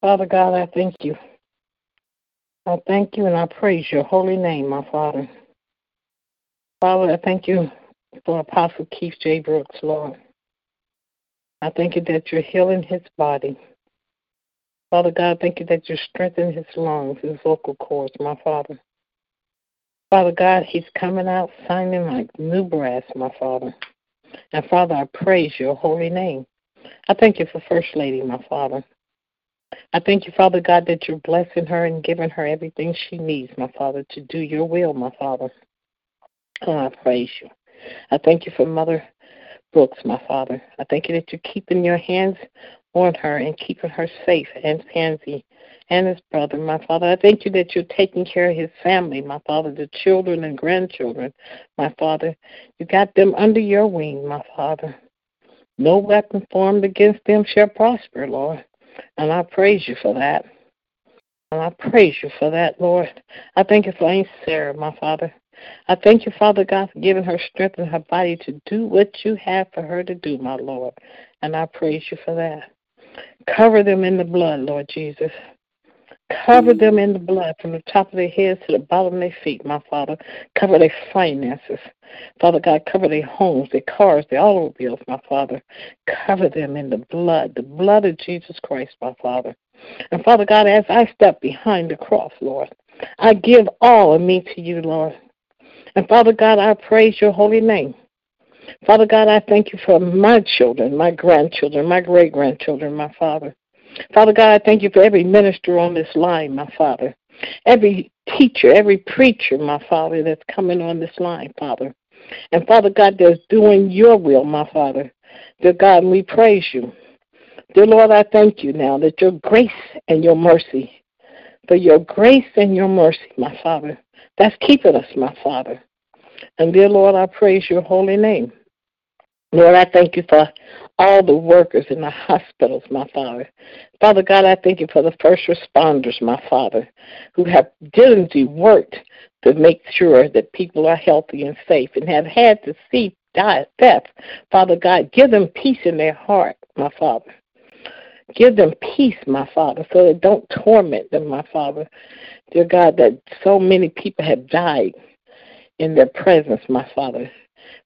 Father God, I thank you. I thank you and I praise your holy name, my Father. Father, I thank you for Apostle Keith J. Brooks, Lord. I thank you that you're healing his body. Father God, thank you that you're strengthening his lungs, his vocal cords, my Father. Father God, he's coming out sounding like new brass, my Father. And Father, I praise your holy name. I thank you for First Lady, my Father. I thank you, Father God, that you're blessing her and giving her everything she needs, my Father, to do your will, my Father. Oh, I praise you. I thank you for Mother Brooks, my Father. I thank you that you're keeping your hands on her and keeping her safe and Pansy and his brother, my Father. I thank you that you're taking care of his family, my Father, the children and grandchildren, my Father. You got them under your wing, my Father. No weapon formed against them shall prosper, Lord. And I praise you for that. And I praise you for that, Lord. I thank you for Aunt Sarah, my Father. I thank you, Father God, for giving her strength in her body to do what you have for her to do, my Lord. And I praise you for that. Cover them in the blood, Lord Jesus. Cover them in the blood from the top of their heads to the bottom of their feet, my Father. Cover their finances. Father God, cover their homes, their cars, their automobiles, my Father. Cover them in the blood, the blood of Jesus Christ, my Father. And Father God, as I step behind the cross, Lord, I give all of me to you, Lord. And Father God, I praise your holy name. Father God, I thank you for my children, my grandchildren, my great grandchildren, my Father. Father God, thank you for every minister on this line, my Father. Every teacher, every preacher, my Father, that's coming on this line, Father. And Father God, that's doing your will, my Father. Dear God, we praise you. Dear Lord, I thank you now that your grace and your mercy, for your grace and your mercy, my Father, that's keeping us, my Father. And dear Lord, I praise your holy name. Lord, I thank you for all the workers in the hospitals, my Father. Father God, I thank you for the first responders, my Father, who have diligently worked to make sure that people are healthy and safe and have had to see death. Father God, give them peace in their heart, my Father. Give them peace, my Father, so they don't torment them, my Father. Dear God, that so many people have died in their presence, my Father.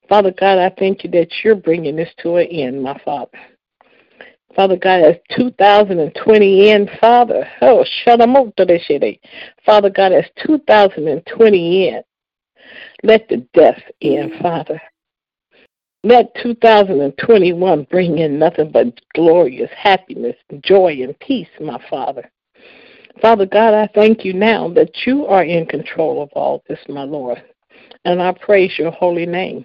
Father God, I thank you that you're bringing this to an end, my Father. Father God, as 2020 end, Father, oh, shut them up to this shit. Father God, as 2020 end, let the death end, Father. Let 2021 bring in nothing but glorious happiness, joy, and peace, my Father. Father God, I thank you now that you are in control of all this, my Lord. And I praise your holy name.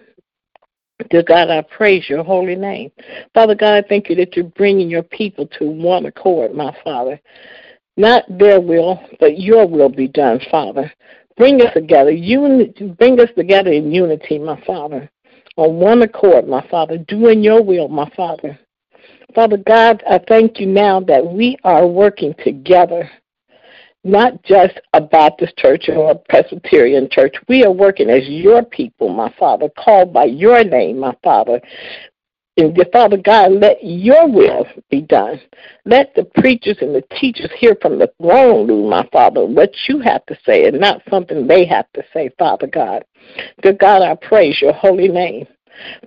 Dear God, I praise your holy name. Father God, I thank you that you're bringing your people to one accord, my Father. Not their will, but your will be done, Father. Bring us together. Uni- bring us together in unity, my Father on one accord, my Father, doing your will, my Father. Father God, I thank you now that we are working together, not just a Baptist church or a Presbyterian church. We are working as your people, my Father, called by your name, my Father. And dear Father God, let your will be done. Let the preachers and the teachers hear from the throne room, my Father, what you have to say and not something they have to say, Father God. Dear God, I praise your holy name.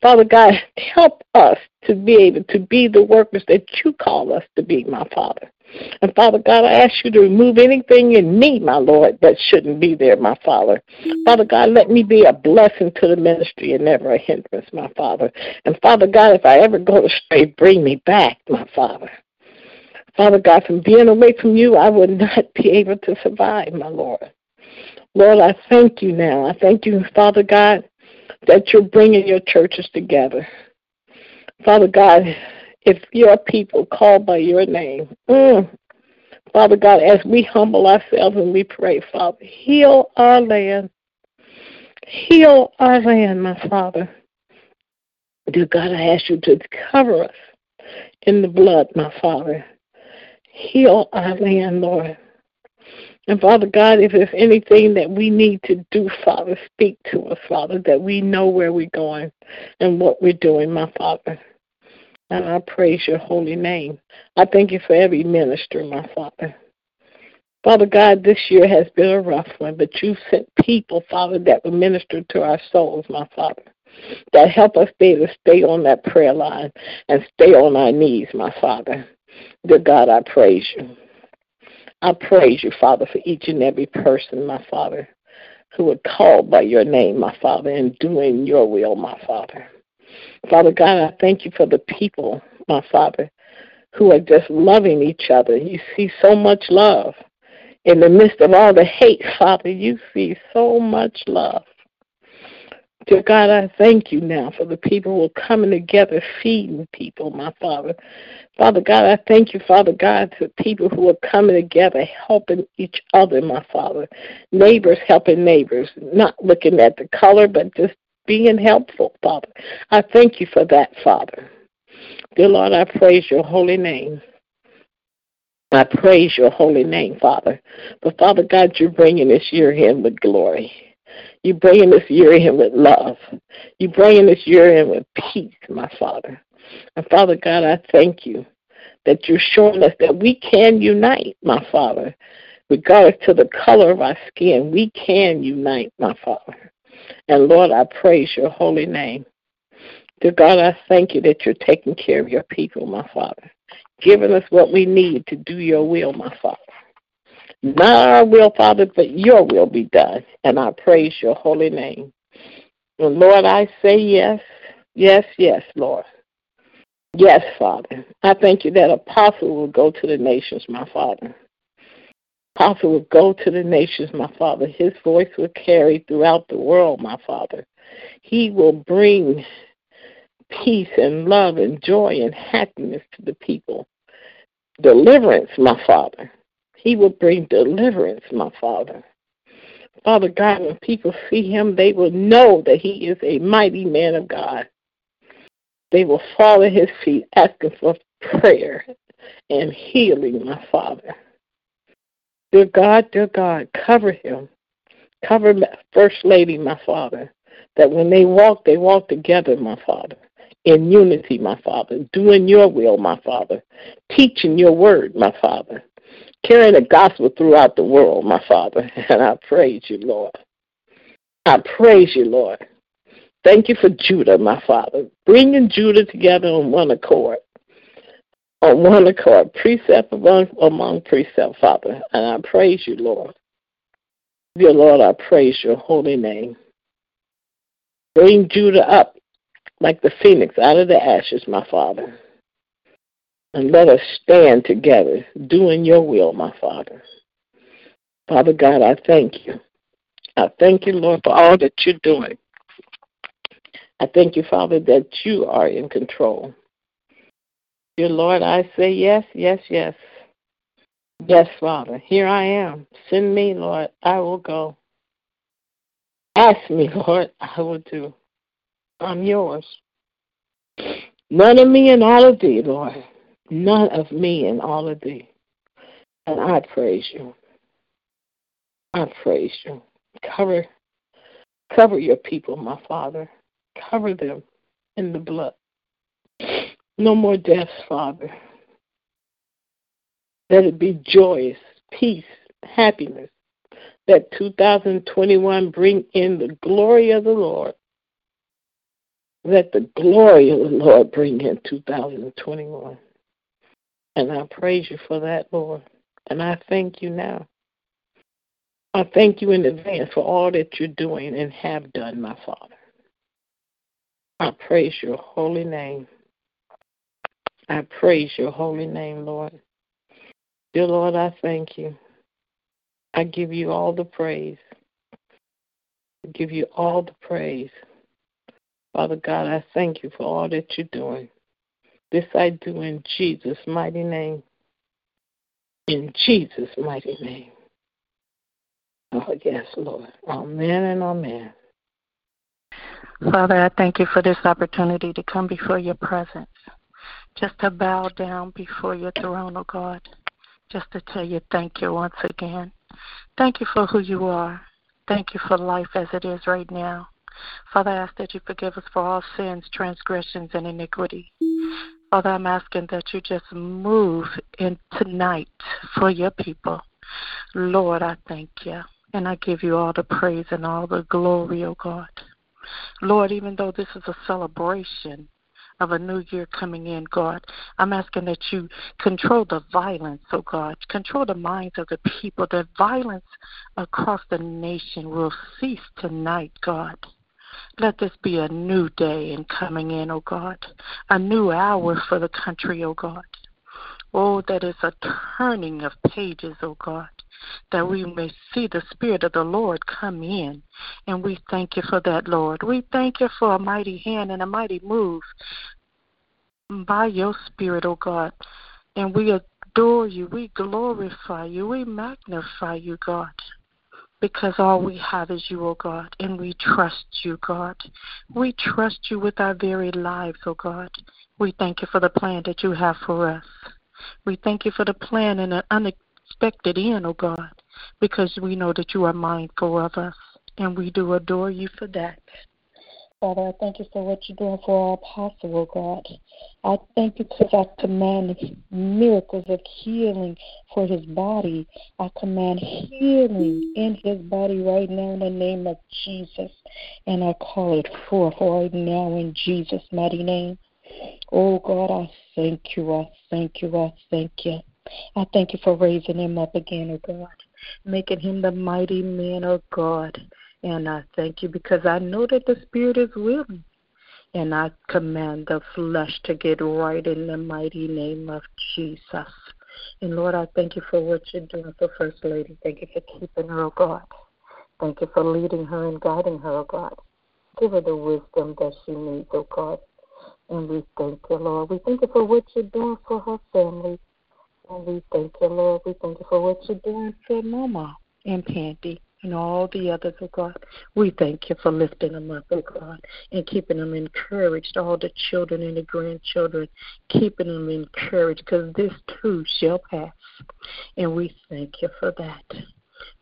Father God, help us to be able to be the workers that you call us to be, my Father. And Father God, I ask you to remove anything in me, my Lord, that shouldn't be there, my Father. Father God, let me be a blessing to the ministry and never a hindrance, my Father. And Father God, if I ever go astray, bring me back, my Father. Father God, from being away from you, I would not be able to survive, my Lord. Lord, I thank you now. I thank you, Father God, that you're bringing your churches together. Father God, if your people called by your name. Mm. Father God, as we humble ourselves and we pray, Father, heal our land. Heal our land, my Father. Dear God, I ask you to cover us in the blood, my Father. Heal our land, Lord. And Father God, if there's anything that we need to do, Father, speak to us, Father, that we know where we're going and what we're doing, my Father. And I praise your holy name. I thank you for every minister, my Father. Father God, this year has been a rough one, but you've sent people, Father, that will minister to our souls, my Father, that help us be to stay on that prayer line and stay on our knees, my Father. Dear God, I praise you. I praise you, Father, for each and every person, my Father, who are called by your name, my Father, and doing your will, my Father. Father God, I thank you for the people, my Father, who are just loving each other. You see so much love. In the midst of all the hate, Father, you see so much love. Dear God, I thank you now for the people who are coming together, feeding people, my Father. Father God, I thank you, Father God, for people who are coming together, helping each other, my Father. Neighbors helping neighbors, not looking at the color, but just being helpful, Father. I thank you for that, Father. Dear Lord, I praise your holy name. I praise your holy name, Father. But Father God, you're bringing this year in with glory. You're bringing this year in with love. You're bringing this year in with peace, my Father. And Father God, I thank you that you're showing us that we can unite, my Father. Regardless to the color of our skin, we can unite, my Father. And Lord, I praise your holy name. Dear God, I thank you that you're taking care of your people, my Father, giving us what we need to do your will, my Father. Not our will, Father, but your will be done. And I praise your holy name. And Lord, I say yes, yes, yes, Lord. Yes, Father. I thank you that apostle will go to the nations, my Father. Apostle will go to the nations, my Father. His voice will carry throughout the world, my Father. He will bring peace and love and joy and happiness to the people. Deliverance, my Father. He will bring deliverance, my Father. Father God, when people see him, they will know that he is a mighty man of God. They will fall at his feet asking for prayer and healing, my Father. Dear God, dear God, cover him. Cover First Lady, my Father, that when they walk, they walk together, my Father, in unity, my Father, doing your will, my Father, teaching your word, my Father, carrying the gospel throughout the world, my Father. And I praise you, Lord. I praise you, Lord. Thank you for Judah, my Father, bringing Judah together on one accord on one accord, precept among, among precept, Father. And I praise you, Lord. Dear Lord, I praise your holy name. Bring Judah up like the phoenix out of the ashes, my Father. And let us stand together doing your will, my Father. Father God, I thank you. I thank you, Lord, for all that you're doing. I thank you, Father, that you are in control. Dear Lord, I say yes, yes, yes. Yes, Father, here I am. Send me, Lord. I will go. Ask me, Lord. I will do. I'm yours. None of me and all of thee, Lord. None of me and all of thee. And I praise you. I praise you. Cover cover your people, my Father. Cover them in the blood. No more deaths, Father. Let it be joyous, peace, happiness. That 2021 bring in the glory of the Lord. Let the glory of the Lord bring in 2021. And I praise you for that, Lord. And I thank you now. I thank you in advance for all that you're doing and have done, my Father. I praise your holy name. I praise your holy name, Lord. Dear Lord, I thank you. I give you all the praise. I give you all the praise. Father God, I thank you for all that you're doing. This I do in Jesus' mighty name. In Jesus' mighty name. Oh, yes, Lord. Amen and amen. Father, I thank you for this opportunity to come before your presence, just to bow down before your throne, oh God, just to tell you thank you once again. Thank you for who you are. Thank you for life as it is right now. Father, I ask that you forgive us for all sins, transgressions, and iniquity. Father, I'm asking that you just move in tonight for your people. Lord, I thank you. And I give you all the praise and all the glory, O oh God. Lord, even though this is a celebration of a new year coming in, God, I'm asking that you control the violence, oh God. Control the minds of the people. That violence across the nation will cease tonight, God. Let this be a new day in coming in, O oh God. A new hour for the country, O oh God. Oh, that is a turning of pages, O oh God that we may see the Spirit of the Lord come in. And we thank you for that, Lord. We thank you for a mighty hand and a mighty move by your Spirit, O oh God. And we adore you, we glorify you, we magnify you, God. Because all we have is you, O oh God, and we trust you, God. We trust you with our very lives, O oh God. We thank you for the plan that you have for us. We thank you for the plan and an expected in, oh God, because we know that you are mindful of us, and we do adore you for that. Father, I thank you for what you're doing for our apostle, oh God. I thank you because I command miracles of healing for his body. I command healing in his body right now in the name of Jesus. And I call it forth right now in Jesus' mighty name. Oh God, I thank you. I thank you. I thank you. I thank you for raising him up again, oh God, making him the mighty man of God. And I thank you because I know that the Spirit is willing. And I command the flesh to get right in the mighty name of Jesus. And Lord, I thank you for what you're doing for First Lady. Thank you for keeping her, oh God. Thank you for leading her and guiding her, oh God. Give her the wisdom that she needs, oh God. And we thank you, Lord. We thank you for what you're doing for her family. And we thank you, Lord. We thank you for what you're doing for Mama and Pandy and all the others, oh God. We thank you for lifting them up, oh God, and keeping them encouraged, all the children and the grandchildren, keeping them encouraged, because this too shall pass. And we thank you for that.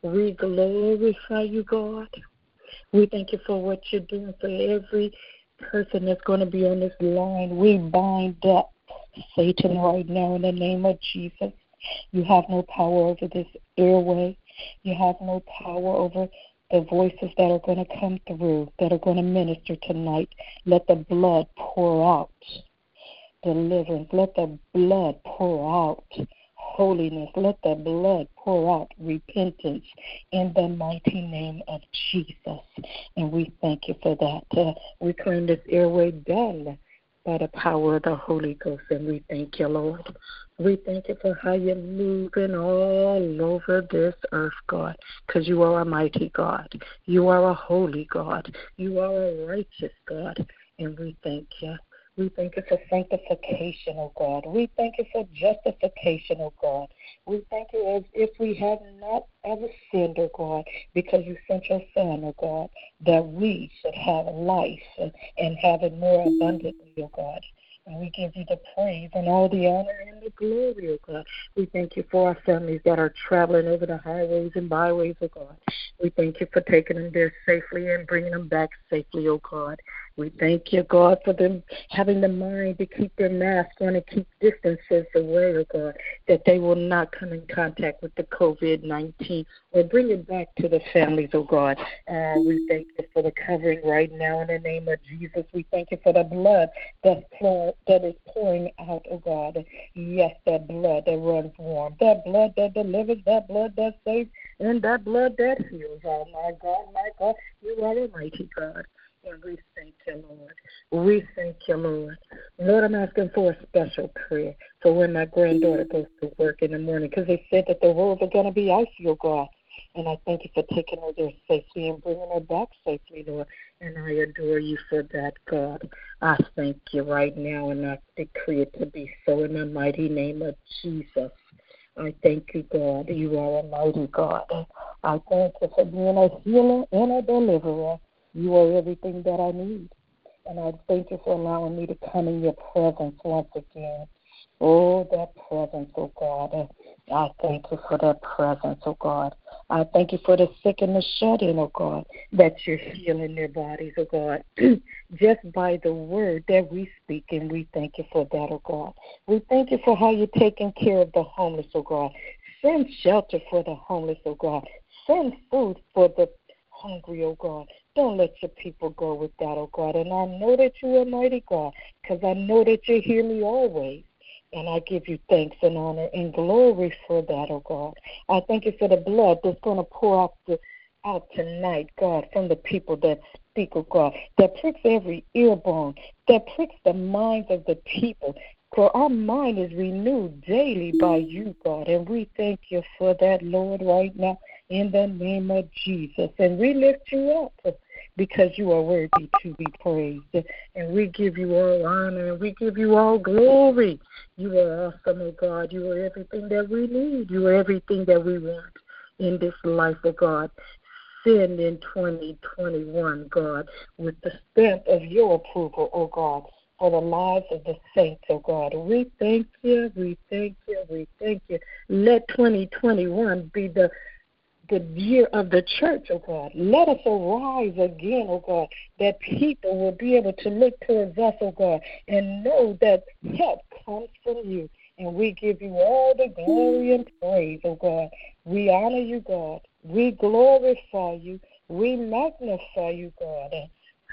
We glorify you, God. We thank you for what you're doing for every person that's going to be on this line. We bind up Satan right now in the name of Jesus. You have no power over this airway. You have no power over the voices that are going to come through, that are going to minister tonight. Let the blood pour out deliverance. Let the blood pour out holiness. Let the blood pour out repentance in the mighty name of Jesus. And we thank you for that. Uh, we claim this airway done by the power of the Holy Ghost. And we thank you, Lord. We thank you for how you're moving all over this earth, God, because you are a mighty God. You are a holy God. You are a righteous God. And we thank you. We thank you for sanctification, O oh God. We thank you for justification, O oh God. We thank you as if we have not ever sinned, O oh God, because you sent your Son, O God, that we should have life and have it more abundantly, O God. And we give you the praise and all the honor and the glory, O God. We thank you for our families that are traveling over the highways and byways, O God. We thank you for taking them there safely and bringing them back safely, O God. We thank you, God, for them having the mind to keep their mask on and keep distances away, oh God, that they will not come in contact with the COVID 19 or bring it back to the families, oh God. Uh, we thank you for the covering right now in the name of Jesus. We thank you for the blood that's pour, that is pouring out, oh God. Yes, that blood that runs warm, that blood that delivers, that blood that saves, and that blood that heals. Oh my God, my God, you are a mighty God. And we thank you, Lord. We thank you, Lord. Lord, I'm asking for a special prayer for when my granddaughter goes to work in the morning because they said that the roads are going to be icy, oh God. And I thank you for taking her there safely and bringing her back safely, Lord. And I adore you for that, God. I thank you right now, and I decree it to be so in the mighty name of Jesus. I thank you, God. You are a mighty God. I thank you for being a healer and a deliverer. You are everything that I need. And I thank you for allowing me to come in your presence once again. Oh, that presence, oh God. I thank you for that presence, oh God. I thank you for the sick and the shut in, oh God, that you're healing their bodies, oh God, just by the word that we speak, and we thank you for that, oh God. We thank you for how you're taking care of the homeless, oh God. Send shelter for the homeless, oh God. Send food for the hungry, oh God. Don't let your people go without, oh God. And I know that you are mighty God, because I know that you hear me always. And I give you thanks and honor and glory for that, oh God. I thank you for the blood that's going to pour out, the, out tonight, God, from the people that speak, oh God, that pricks every ear bone, that pricks the minds of the people. For our mind is renewed daily by you, God. And we thank you for that, Lord, right now, in the name of Jesus. And we lift you up because you are worthy to be praised. And we give you all honor and we give you all glory. You are awesome, oh God. You are everything that we need. You are everything that we want in this life, oh God. Send in 2021, God, with the stamp of your approval, oh God for the lives of the saints, oh God. We thank you, we thank you, we thank you. Let 2021 be the the year of the church, oh God. Let us arise again, oh God, that people will be able to look towards us, oh God, and know that help comes from you. And we give you all the glory and praise, oh God. We honor you, God. We glorify you. We magnify you, God.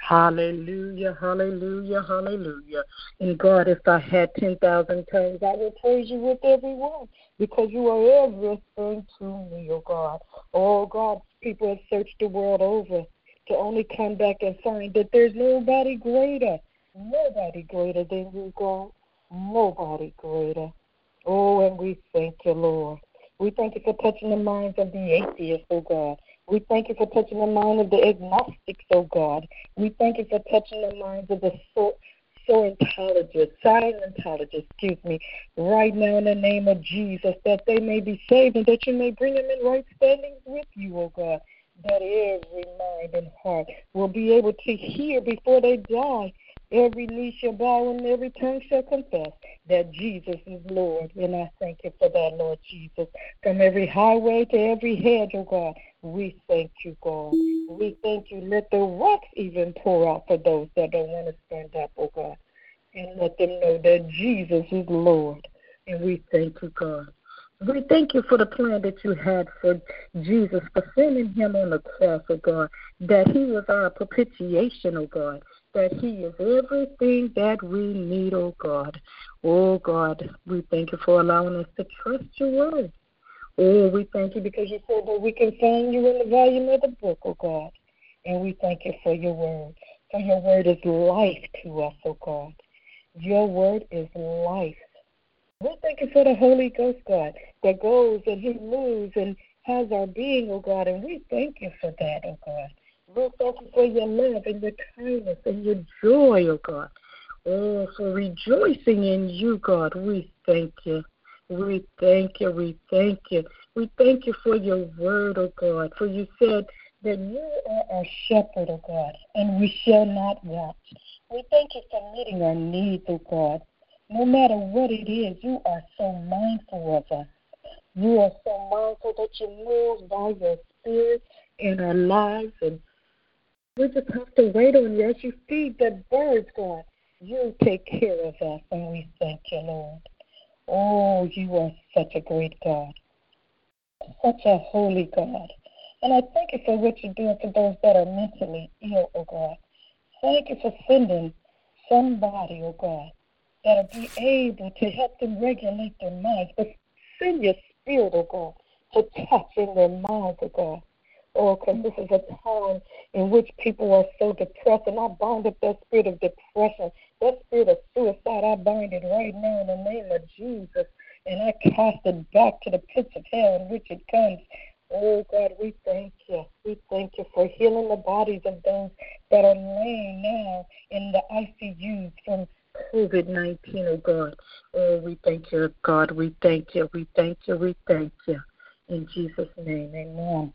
Hallelujah, hallelujah, hallelujah. And God, if I had 10,000 tongues, I would praise you with every one because you are everything to me, oh God. Oh God, people have searched the world over to only come back and find that there's nobody greater, nobody greater than you, God. Nobody greater. Oh, and we thank you, Lord. We thank you for touching the minds of the atheists, oh God. We thank you for touching the mind of the agnostics, oh God. We thank you for touching the minds of the so, Scientologists, Scientologists, excuse me, right now in the name of Jesus, that they may be saved and that you may bring them in right standings with you, oh God. That every mind and heart will be able to hear before they die Every knee shall bow and every tongue shall confess that Jesus is Lord. And I thank you for that, Lord Jesus. From every highway to every hedge, oh God, we thank you, God. We thank you. Let the rocks even pour out for those that don't want to stand up, oh God. And let them know that Jesus is Lord. And we thank you, God. We thank you for the plan that you had for Jesus, for sending him on the cross, oh God, that he was our propitiation, oh God that He is everything that we need, oh God. Oh God, we thank you for allowing us to trust your word. Oh, we thank you because you said that we can find you in the volume of the book, oh God. And we thank you for your word. For your word is life to us, oh God. Your word is life. We thank you for the Holy Ghost, God, that goes and He moves and has our being, oh God. And we thank you for that, oh God. We thank you for your love and your kindness and your joy, oh God. Oh, for rejoicing in you, God. We thank you. We thank you. We thank you. We thank you for your word, oh God. For you said that you are our shepherd, oh God, and we shall not want. We thank you for meeting our needs, oh God. No matter what it is, you are so mindful of us. You are so mindful that you move by your spirit in our lives and we just have to wait on you as you feed the birds, God. You take care of us, and we thank you, Lord. Oh, you are such a great God, such a holy God. And I thank you for what you're doing for those that are mentally ill, oh God. Thank you for sending somebody, oh God, that'll be able to help them regulate their minds. But send your spirit, oh God, to touch in their minds, oh God. Oh, because this is a time in which people are so depressed. And I bind up that spirit of depression, that spirit of suicide. I bind it right now in the name of Jesus. And I cast it back to the pits of hell in which it comes Oh God, we thank you. We thank you for healing the bodies of those that are laying now in the ICUs from COVID 19, oh God. Oh, we thank you, God. We thank you. We thank you. We thank you. In Jesus' name, amen.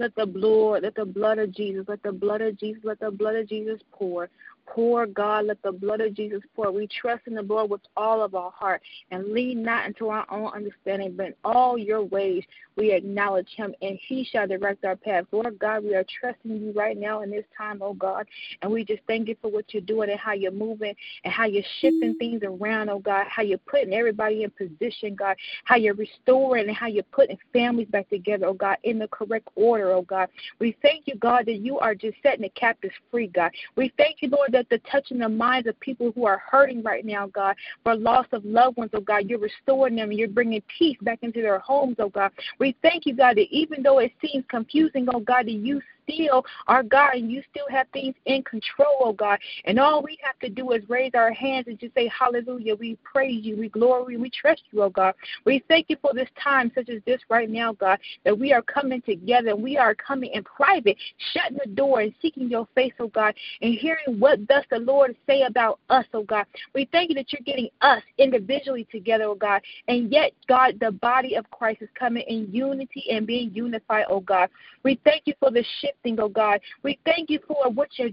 Let the blood, let the blood of Jesus, let the blood of Jesus, let the blood of Jesus pour. Pour, God, let the blood of Jesus pour. We trust in the Lord with all of our heart and lean not into our own understanding, but in all your ways we acknowledge him and he shall direct our path. Lord God, we are trusting you right now in this time, oh God, and we just thank you for what you're doing and how you're moving and how you're shifting things around, oh God, how you're putting everybody in position, God, how you're restoring and how you're putting families back together, oh God, in the correct order, oh God. We thank you, God, that you are just setting the captives free, God. We thank you, Lord, that the touching the minds of people who are hurting right now, God, for loss of loved ones, oh God, you're restoring them you're bringing peace back into their homes, oh God. We thank you, God, that even though it seems confusing, oh God, that you still are God and you still have things in control, oh God. And all we have to do is raise our hands and just say, Hallelujah. We praise you, we glory, we trust you, oh God. We thank you for this time such as this right now, God, that we are coming together. We are coming in private, shutting the door and seeking your face, oh God, and hearing what does the Lord say about us, oh God. We thank you that you're getting us individually together, oh God, and yet, God, the body of Christ is coming in unity and being unified, oh God. We thank you for the shifting, oh God. We thank you for what you're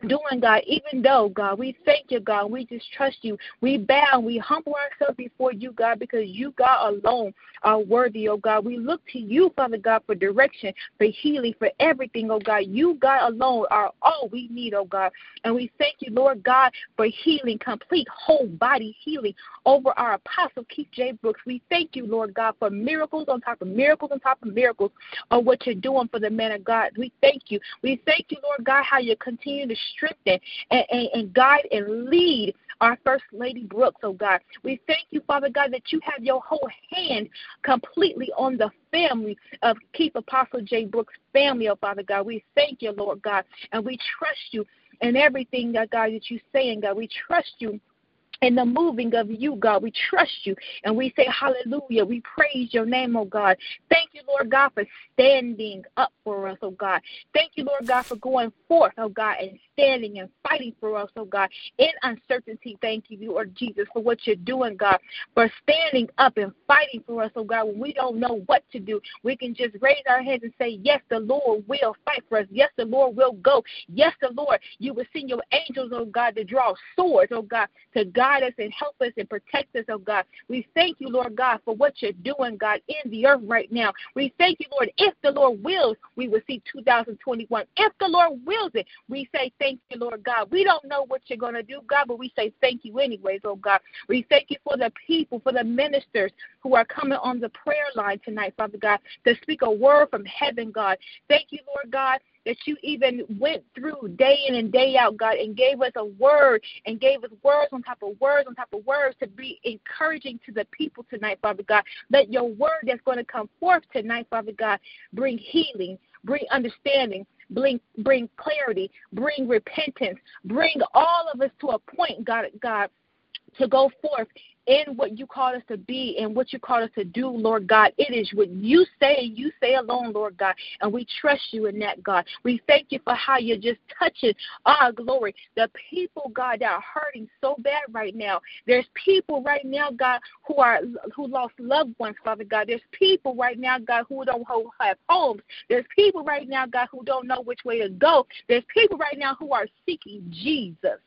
doing, God, even though, God, we thank you, God, we just trust you. We bow, we humble ourselves before you, God, because you, God, alone are worthy, oh God. We look to you, Father God, for direction, for healing, for everything, oh God. You, God, alone are all we need, oh God. And we thank you, Lord God, for healing, complete whole body healing over our apostle, Keith J. Brooks. We thank you, Lord God, for miracles on top of miracles on top of miracles on what you're doing for the man of God. We thank you. We thank you, Lord God, how you continue to strengthen and, and, and guide and lead our First Lady Brooks, oh God. We thank you, Father God, that you have your whole hand completely on the family of Keith Apostle J. Brooks' family, oh Father God. We thank you, Lord God, and we trust you in everything, God, that you say, and God, we trust you in the moving of you, God. We trust you and we say hallelujah. We praise your name, oh God. Thank you, Lord God, for standing up for us, oh God. Thank you, Lord God, for going forth, oh God, and standing and fighting for us, oh God. In uncertainty, thank you, Lord Jesus, for what you're doing, God, for standing up and fighting for us, oh God, when we don't know what to do. We can just raise our hands and say, Yes, the Lord will fight for us. Yes, the Lord will go. Yes, the Lord, you will send your angels, oh God, to draw swords, oh God, to guide us and help us and protect us, oh God. We thank you, Lord God, for what you're doing, God, in the earth right now. We thank you, Lord. If the Lord wills, we will see 2021. If the Lord wills it, we say thank you, Lord God. We don't know what you're going to do, God, but we say thank you anyways, oh God. We thank you for the people, for the ministers who are coming on the prayer line tonight, Father God, to speak a word from heaven, God. Thank you, Lord God, that you even went through day in and day out, God, and gave us a word and gave us words on top of words on top of words to be encouraging to the people tonight, Father God. Let your word that's going to come forth tonight, Father God, bring healing, bring understanding, bring bring clarity, bring repentance, bring all of us to a point, God, God, to go forth in what you call us to be and what you call us to do, Lord God. It is what you say, you say alone, Lord God. And we trust you in that, God. We thank you for how you're just touching our glory. The people, God, that are hurting so bad right now. There's people right now, God, who are who lost loved ones, Father God. There's people right now, God, who don't have homes. There's people right now, God, who don't know which way to go. There's people right now who are seeking Jesus.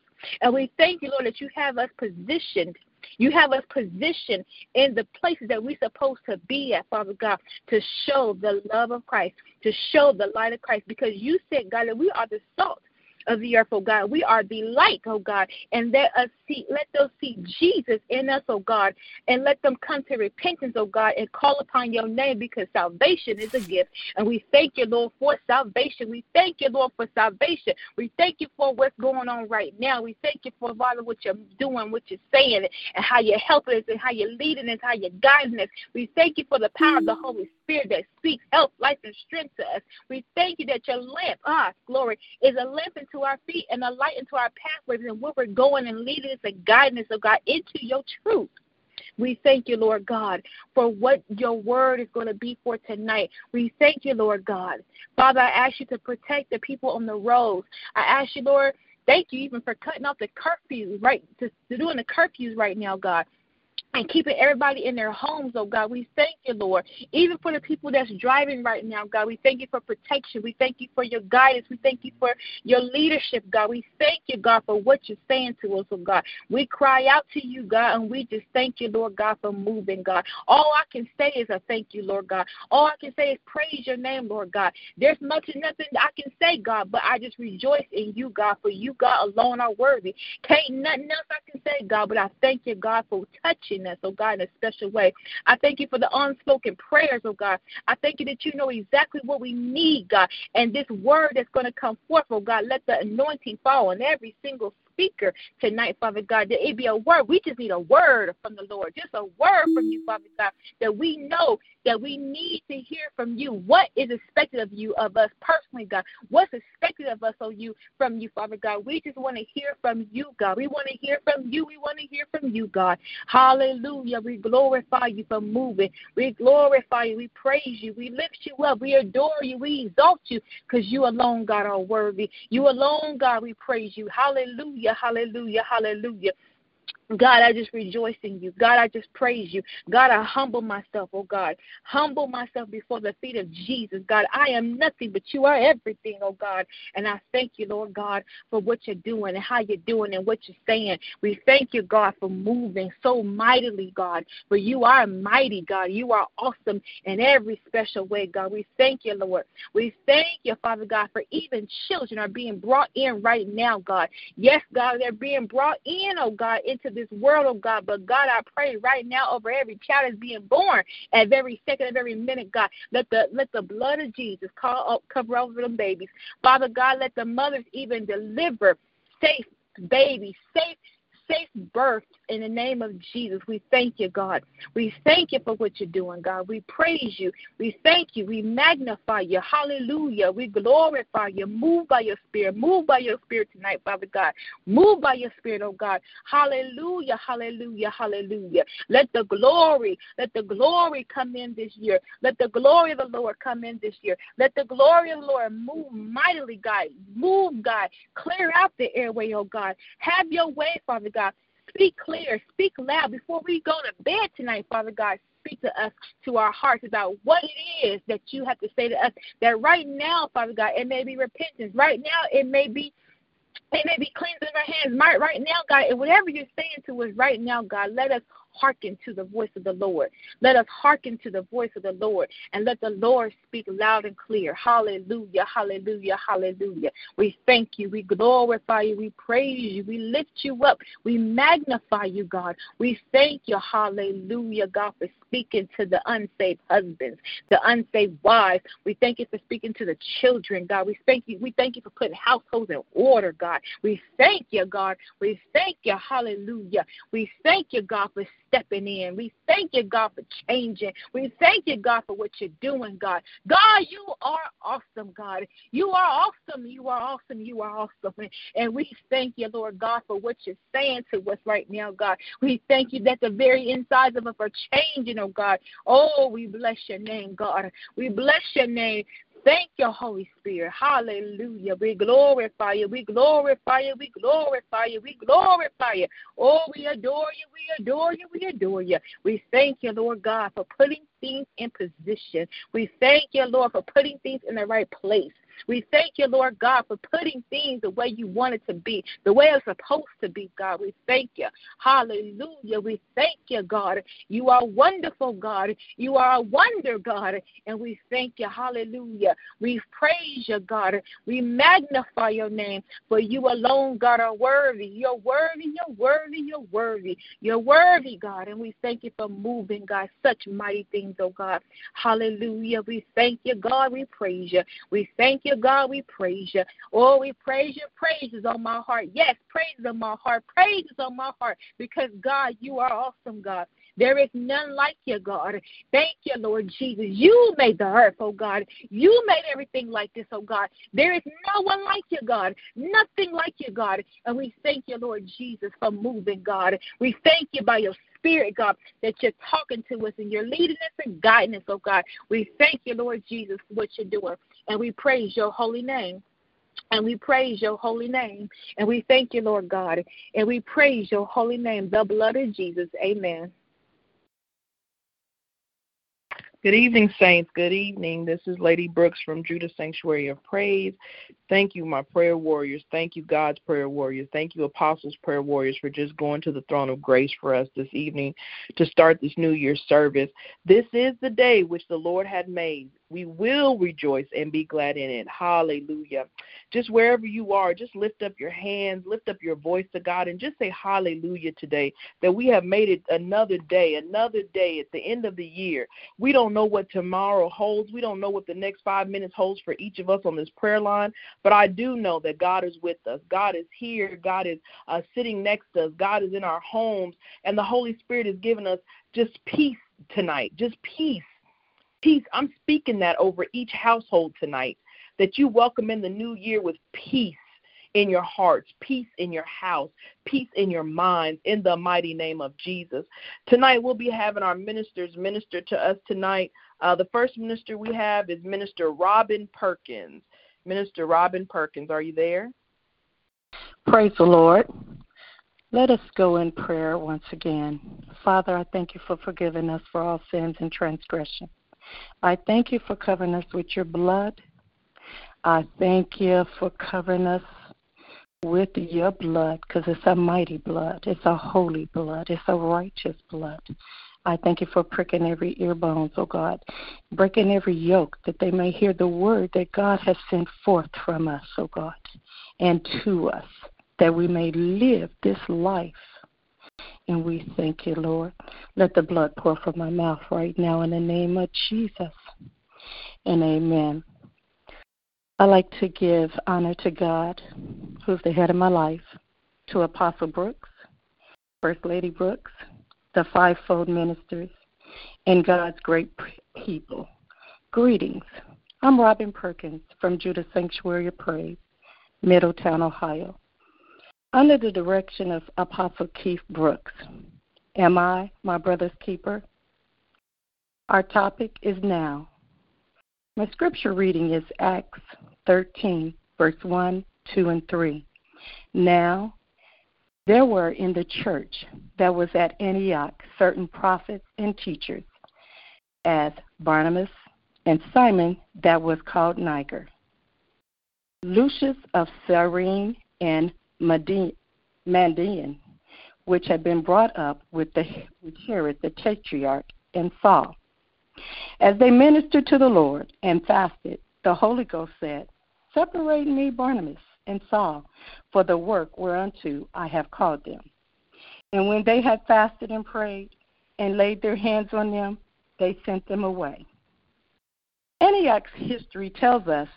And we thank you, Lord, that you have us positioned you have us positioned in the places that we're supposed to be at, Father God, to show the love of Christ, to show the light of Christ, because you said, God, that we are the salt of the earth, oh God. We are the light, oh God, and let us see, let them see Jesus in us, oh God, and let them come to repentance, oh God, and call upon your name because salvation is a gift. And we thank you, Lord, for salvation. We thank you, Lord, for salvation. We thank you for what's going on right now. We thank you for, Father, what you're doing, what you're saying, and how you're helping us, and how you're leading us, how you're guiding us. We thank you for the power of the Holy Spirit that speaks health, life, and strength to us. We thank you that your lamp, ah, glory, is a lamp into our feet and a light into our pathways and where we're going and leading us and guiding us, God, into your truth. We thank you, Lord God, for what your word is going to be for tonight. We thank you, Lord God. Father, I ask you to protect the people on the roads. I ask you, Lord, thank you even for cutting off the curfews, right, to, to doing the curfews right now, God and keeping everybody in their homes, oh God. We thank you, Lord. Even for the people that's driving right now, God, we thank you for protection. We thank you for your guidance. We thank you for your leadership, God. We thank you, God, for what you're saying to us, oh God. We cry out to you, God, and we just thank you, Lord God, for moving, God. All I can say is a thank you, Lord God. All I can say is praise your name, Lord God. There's much and nothing I can say, God, but I just rejoice in you, God, for you, God, alone are worthy. Can't nothing else I can say, God, but I thank you, God, for touching us, oh God, in a special way. I thank you for the unspoken prayers, oh God. I thank you that you know exactly what we need, God. And this word that's going to come forth, oh God, let the anointing fall on every single speaker tonight, Father God, that it be a word. We just need a word from the Lord, just a word from you, Father God, that we know that we need to hear from you. What is expected of you, of us personally, God? What's expected of us, oh you, from you, Father God? We just want to hear from you, God. We want to hear from you. We want to hear from you, God. Hallelujah. We glorify you for moving. We glorify you. We praise you. We lift you up. We adore you. We exalt you because you alone, God, are worthy. You alone, God, we praise you. Hallelujah. Hallelujah. Hallelujah. God, I just rejoice in you. God, I just praise you. God, I humble myself, oh God. Humble myself before the feet of Jesus. God, I am nothing, but you are everything, oh God. And I thank you, Lord God, for what you're doing and how you're doing and what you're saying. We thank you, God, for moving so mightily, God. For you are mighty, God. You are awesome in every special way, God. We thank you, Lord. We thank you, Father God, for even children are being brought in right now, God. Yes, God, they're being brought in, oh God, into this world, oh God. But God, I pray right now over every child that's being born at every second of every minute, God. Let the let the blood of Jesus call up, cover over them babies. Father God, let the mothers even deliver safe babies, safe safe birth in the name of Jesus. We thank you, God. We thank you for what you're doing, God. We praise you. We thank you. We magnify you. Hallelujah. We glorify you. Move by your spirit. Move by your spirit tonight, Father God. Move by your spirit, oh God. Hallelujah. Hallelujah. Hallelujah. Let the glory, let the glory come in this year. Let the glory of the Lord come in this year. Let the glory of the Lord move mightily, God. Move, God. Clear out the airway, oh God. Have your way, Father God. Speak clear, speak loud before we go to bed tonight, Father God. Speak to us, to our hearts about what it is that you have to say to us. That right now, Father God, it may be repentance. Right now, it may be it may be cleansing our hands. Right, right now, God, and whatever you're saying to us right now, God, let us hearken to the voice of the Lord. Let us hearken to the voice of the Lord and let the Lord speak loud and clear. Hallelujah, hallelujah, hallelujah. We thank you. We glorify you. We praise you. We lift you up. We magnify you, God. We thank you, hallelujah, God, for speaking to the unsaved husbands, the unsaved wives. We thank you for speaking to the children, God. We thank you. We thank you for putting households in order, God. We thank you, God. We thank you, hallelujah. We thank you, God, for stepping in. We thank you, God, for changing. We thank you, God, for what you're doing, God. God, you are awesome, God. You are awesome. You are awesome. You are awesome. And we thank you, Lord God, for what you're saying to us right now, God. We thank you that the very insides of us are changing, oh God. Oh, we bless your name, God. We bless your name. Thank you, Holy Spirit. Hallelujah. We glorify you. We glorify you. We glorify you. We glorify you. Oh, we adore you. We adore you. We adore you. We thank you, Lord God, for putting things in position. We thank you, Lord, for putting things in the right place. We thank you, Lord God, for putting things the way you want it to be, the way it's supposed to be, God. We thank you. Hallelujah. We thank you, God. You are wonderful, God. You are a wonder, God. And we thank you. Hallelujah. We praise you, God. We magnify your name, for you alone, God, are worthy. You're worthy. You're worthy. You're worthy. You're worthy, God. And we thank you for moving, God, such mighty things, oh God. Hallelujah. We thank you, God. We praise you. We thank you, God. We praise you. Oh, we praise you. Praises on my heart. Yes, praises on my heart. Praises on my heart. Because, God, you are awesome, God. There is none like you, God. Thank you, Lord Jesus. You made the earth, oh God. You made everything like this, oh God. There is no one like you, God. Nothing like you, God. And we thank you, Lord Jesus, for moving, God. We thank you by your Spirit, God, that you're talking to us and you're leading us and guiding us, oh God. We thank you, Lord Jesus, for what you're doing. And we praise your holy name. And we praise your holy name. And we thank you, Lord God. And we praise your holy name, the blood of Jesus. Amen. Good evening, Saints. Good evening. This is Lady Brooks from Judah Sanctuary of Praise. Thank you, my prayer warriors. Thank you, God's prayer warriors. Thank you, Apostles' prayer warriors, for just going to the throne of grace for us this evening to start this New Year's service. This is the day which the Lord had made. We will rejoice and be glad in it. Hallelujah. Just wherever you are, just lift up your hands, lift up your voice to God, and just say hallelujah today that we have made it another day, another day at the end of the year. We don't know what tomorrow holds. We don't know what the next five minutes holds for each of us on this prayer line, but I do know that God is with us. God is here. God is uh, sitting next to us. God is in our homes, and the Holy Spirit has given us just peace tonight, just peace peace. I'm speaking that over each household tonight, that you welcome in the new year with peace in your hearts, peace in your house, peace in your minds, in the mighty name of Jesus. Tonight, we'll be having our ministers minister to us tonight. Uh, the first minister we have is Minister Robin Perkins. Minister Robin Perkins, are you there? Praise the Lord. Let us go in prayer once again. Father, I thank you for forgiving us for all sins and transgression. I thank you for covering us with your blood. I thank you for covering us with your blood because it's a mighty blood. It's a holy blood. It's a righteous blood. I thank you for pricking every ear bones, oh God, breaking every yoke that they may hear the word that God has sent forth from us, oh God, and to us, that we may live this life and we thank you, Lord. Let the blood pour from my mouth right now in the name of Jesus. And amen. I like to give honor to God, who's the head of my life, to Apostle Brooks, First Lady Brooks, the fivefold ministers, and God's great people. Greetings. I'm Robin Perkins from Judah Sanctuary of Praise, Middletown, Ohio under the direction of Apostle Keith Brooks. Am I my brother's keeper? Our topic is now. My scripture reading is Acts 13, verse 1, 2, and 3. Now, there were in the church that was at Antioch certain prophets and teachers, as Barnabas and Simon that was called Niger, Lucius of Cyrene and Manaen, which had been brought up with, the, with Herod the Tetrarch and Saul. As they ministered to the Lord and fasted, the Holy Ghost said, Separate me, Barnabas and Saul, for the work whereunto I have called them. And when they had fasted and prayed and laid their hands on them, they sent them away. Antioch's history tells us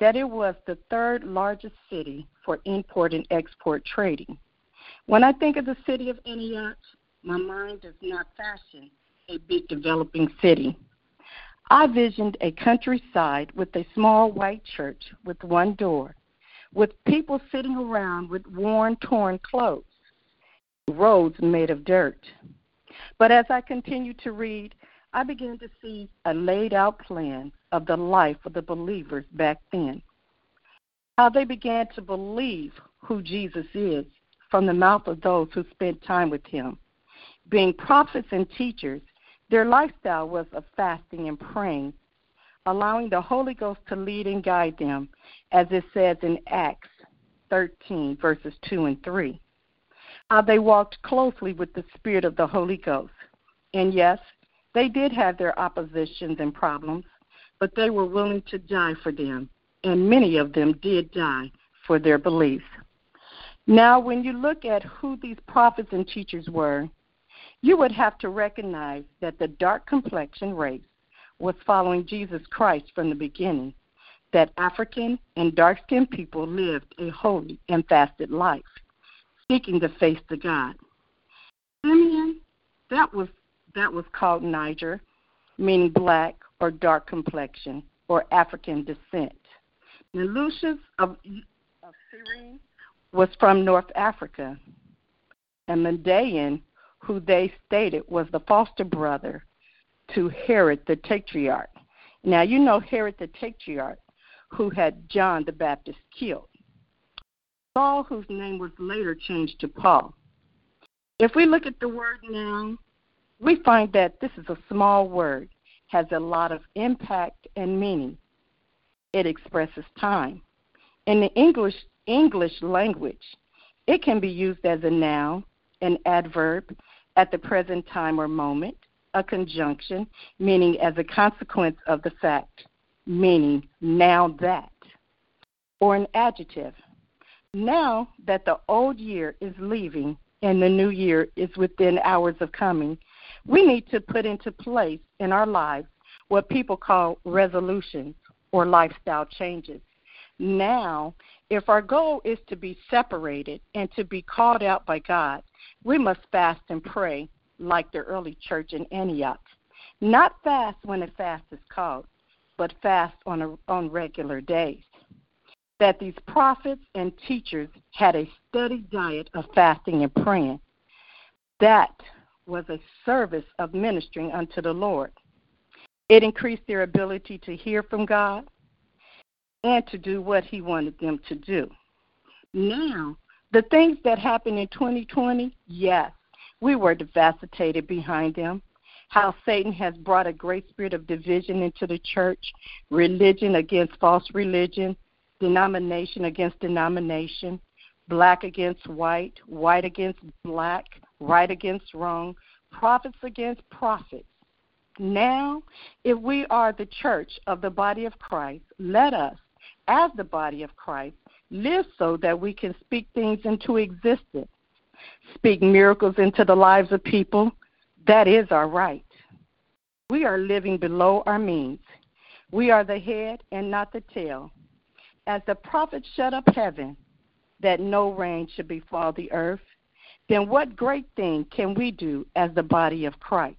that it was the third largest city for import and export trading. When I think of the city of Antioch, my mind does not fashion a big developing city. I visioned a countryside with a small white church with one door, with people sitting around with worn, torn clothes, roads made of dirt. But as I continued to read, I began to see a laid out plan of the life of the believers back then. How they began to believe who Jesus is from the mouth of those who spent time with him. Being prophets and teachers, their lifestyle was of fasting and praying, allowing the Holy Ghost to lead and guide them, as it says in Acts 13, verses 2 and 3. How they walked closely with the Spirit of the Holy Ghost. And yes, they did have their oppositions and problems, but they were willing to die for them, and many of them did die for their beliefs. Now, when you look at who these prophets and teachers were, you would have to recognize that the dark complexion race was following Jesus Christ from the beginning, that African and dark skinned people lived a holy and fasted life, seeking the face of God. Simeon, that was that was called Niger, meaning black or dark complexion or African descent. Now Lucius of, of Cyrene was from North Africa, and Manaen, who they stated was the foster brother to Herod the Tetrarch. Now, you know Herod the Tetrarch, who had John the Baptist killed. Saul, whose name was later changed to Paul. If we look at the word now, we find that this is a small word, has a lot of impact and meaning. It expresses time. In the English English language, it can be used as a noun, an adverb at the present time or moment, a conjunction, meaning as a consequence of the fact, meaning now that, or an adjective. Now that the old year is leaving and the new year is within hours of coming, we need to put into place in our lives what people call resolutions or lifestyle changes. Now, if our goal is to be separated and to be called out by God, we must fast and pray like the early church in Antioch. Not fast when a fast is called, but fast on, a, on regular days. That these prophets and teachers had a steady diet of fasting and praying. That was a service of ministering unto the Lord. It increased their ability to hear from God and to do what He wanted them to do. Now, the things that happened in 2020, yes, we were devastated behind them. How Satan has brought a great spirit of division into the church, religion against false religion, denomination against denomination, black against white, white against black, right against wrong, prophets against prophets. Now, if we are the church of the body of Christ, let us, as the body of Christ, live so that we can speak things into existence, speak miracles into the lives of people. That is our right. We are living below our means. We are the head and not the tail. As the prophet shut up heaven, that no rain should befall the earth, then what great thing can we do as the body of Christ?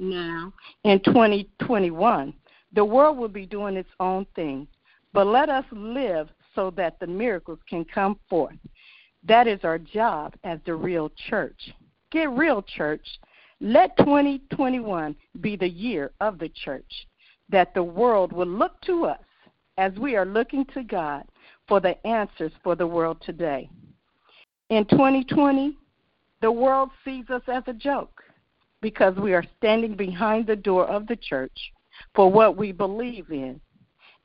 Now, in 2021, the world will be doing its own thing, but let us live so that the miracles can come forth. That is our job as the real church. Get real, church. Let 2021 be the year of the church, that the world will look to us as we are looking to God for the answers for the world today. In 2020, the world sees us as a joke because we are standing behind the door of the church for what we believe in.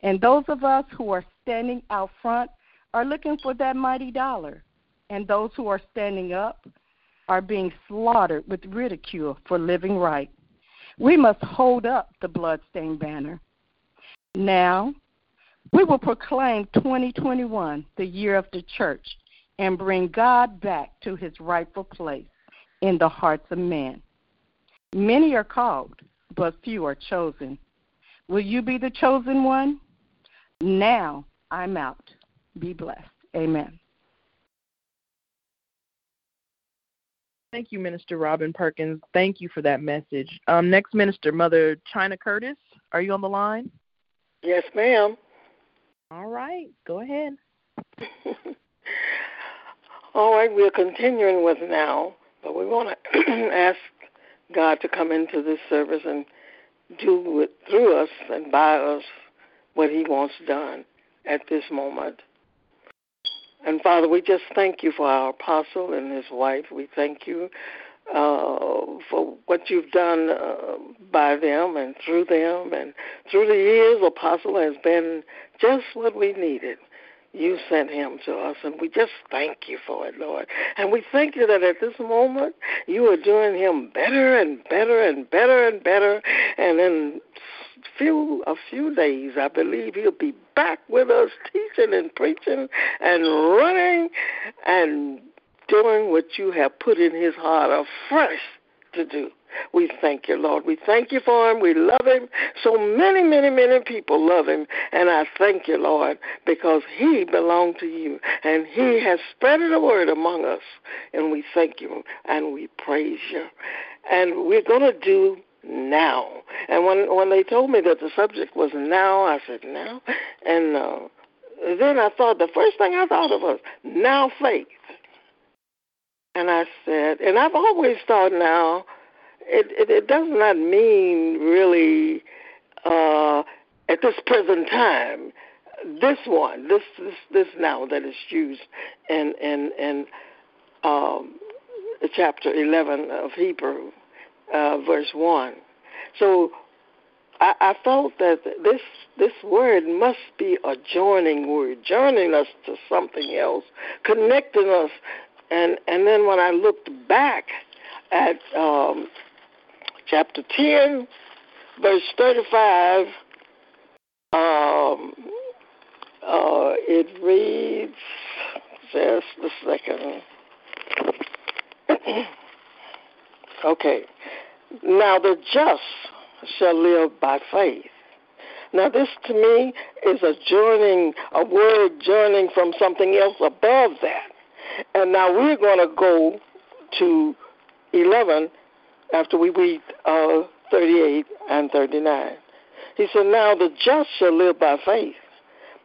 And those of us who are standing out front are looking for that mighty dollar. And those who are standing up are being slaughtered with ridicule for living right. We must hold up the bloodstained banner. Now, we will proclaim 2021 the year of the church and bring God back to his rightful place in the hearts of men. Many are called, but few are chosen. Will you be the chosen one? Now I'm out. Be blessed. Amen. Thank you, Minister Robin Perkins. Thank you for that message. Um, next, Minister Mother China Curtis, are you on the line? Yes, ma'am. All right, go ahead. All right, we're continuing with now, but we want to ask God to come into this service and do it through us and by us what He wants done at this moment. And Father, we just thank you for our apostle and his wife. We thank you uh, for what you've done uh, by them and through them. And through the years, Apostle has been just what we needed. You sent him to us, and we just thank you for it, Lord. And we thank you that at this moment you are doing him better and better and better and better. And in few a few days, I believe he'll be back with us, teaching and preaching and running and doing what you have put in his heart afresh to do. We thank you, Lord. We thank you for him. We love him. So many, many, many people love him. And I thank you, Lord, because he belonged to you. And he has spread the word among us. And we thank you and we praise you. And we're going to do now. And when when they told me that the subject was now, I said now. And uh, then I thought the first thing I thought of was now faith. And I said, and I've always thought now, it, it, it does not mean really uh, at this present time. This one, this this this now that is used in in in um, chapter eleven of Hebrew, uh, verse one. So I, I felt that this this word must be a joining word, joining us to something else, connecting us. And and then when I looked back at um, chapter ten, verse thirty-five, um, uh, it reads just a second. okay. Now the just shall live by faith. Now, this to me is a journeying, a word journeying from something else above that. And now we're going to go to 11 after we read uh, 38 and 39. He said, Now the just shall live by faith.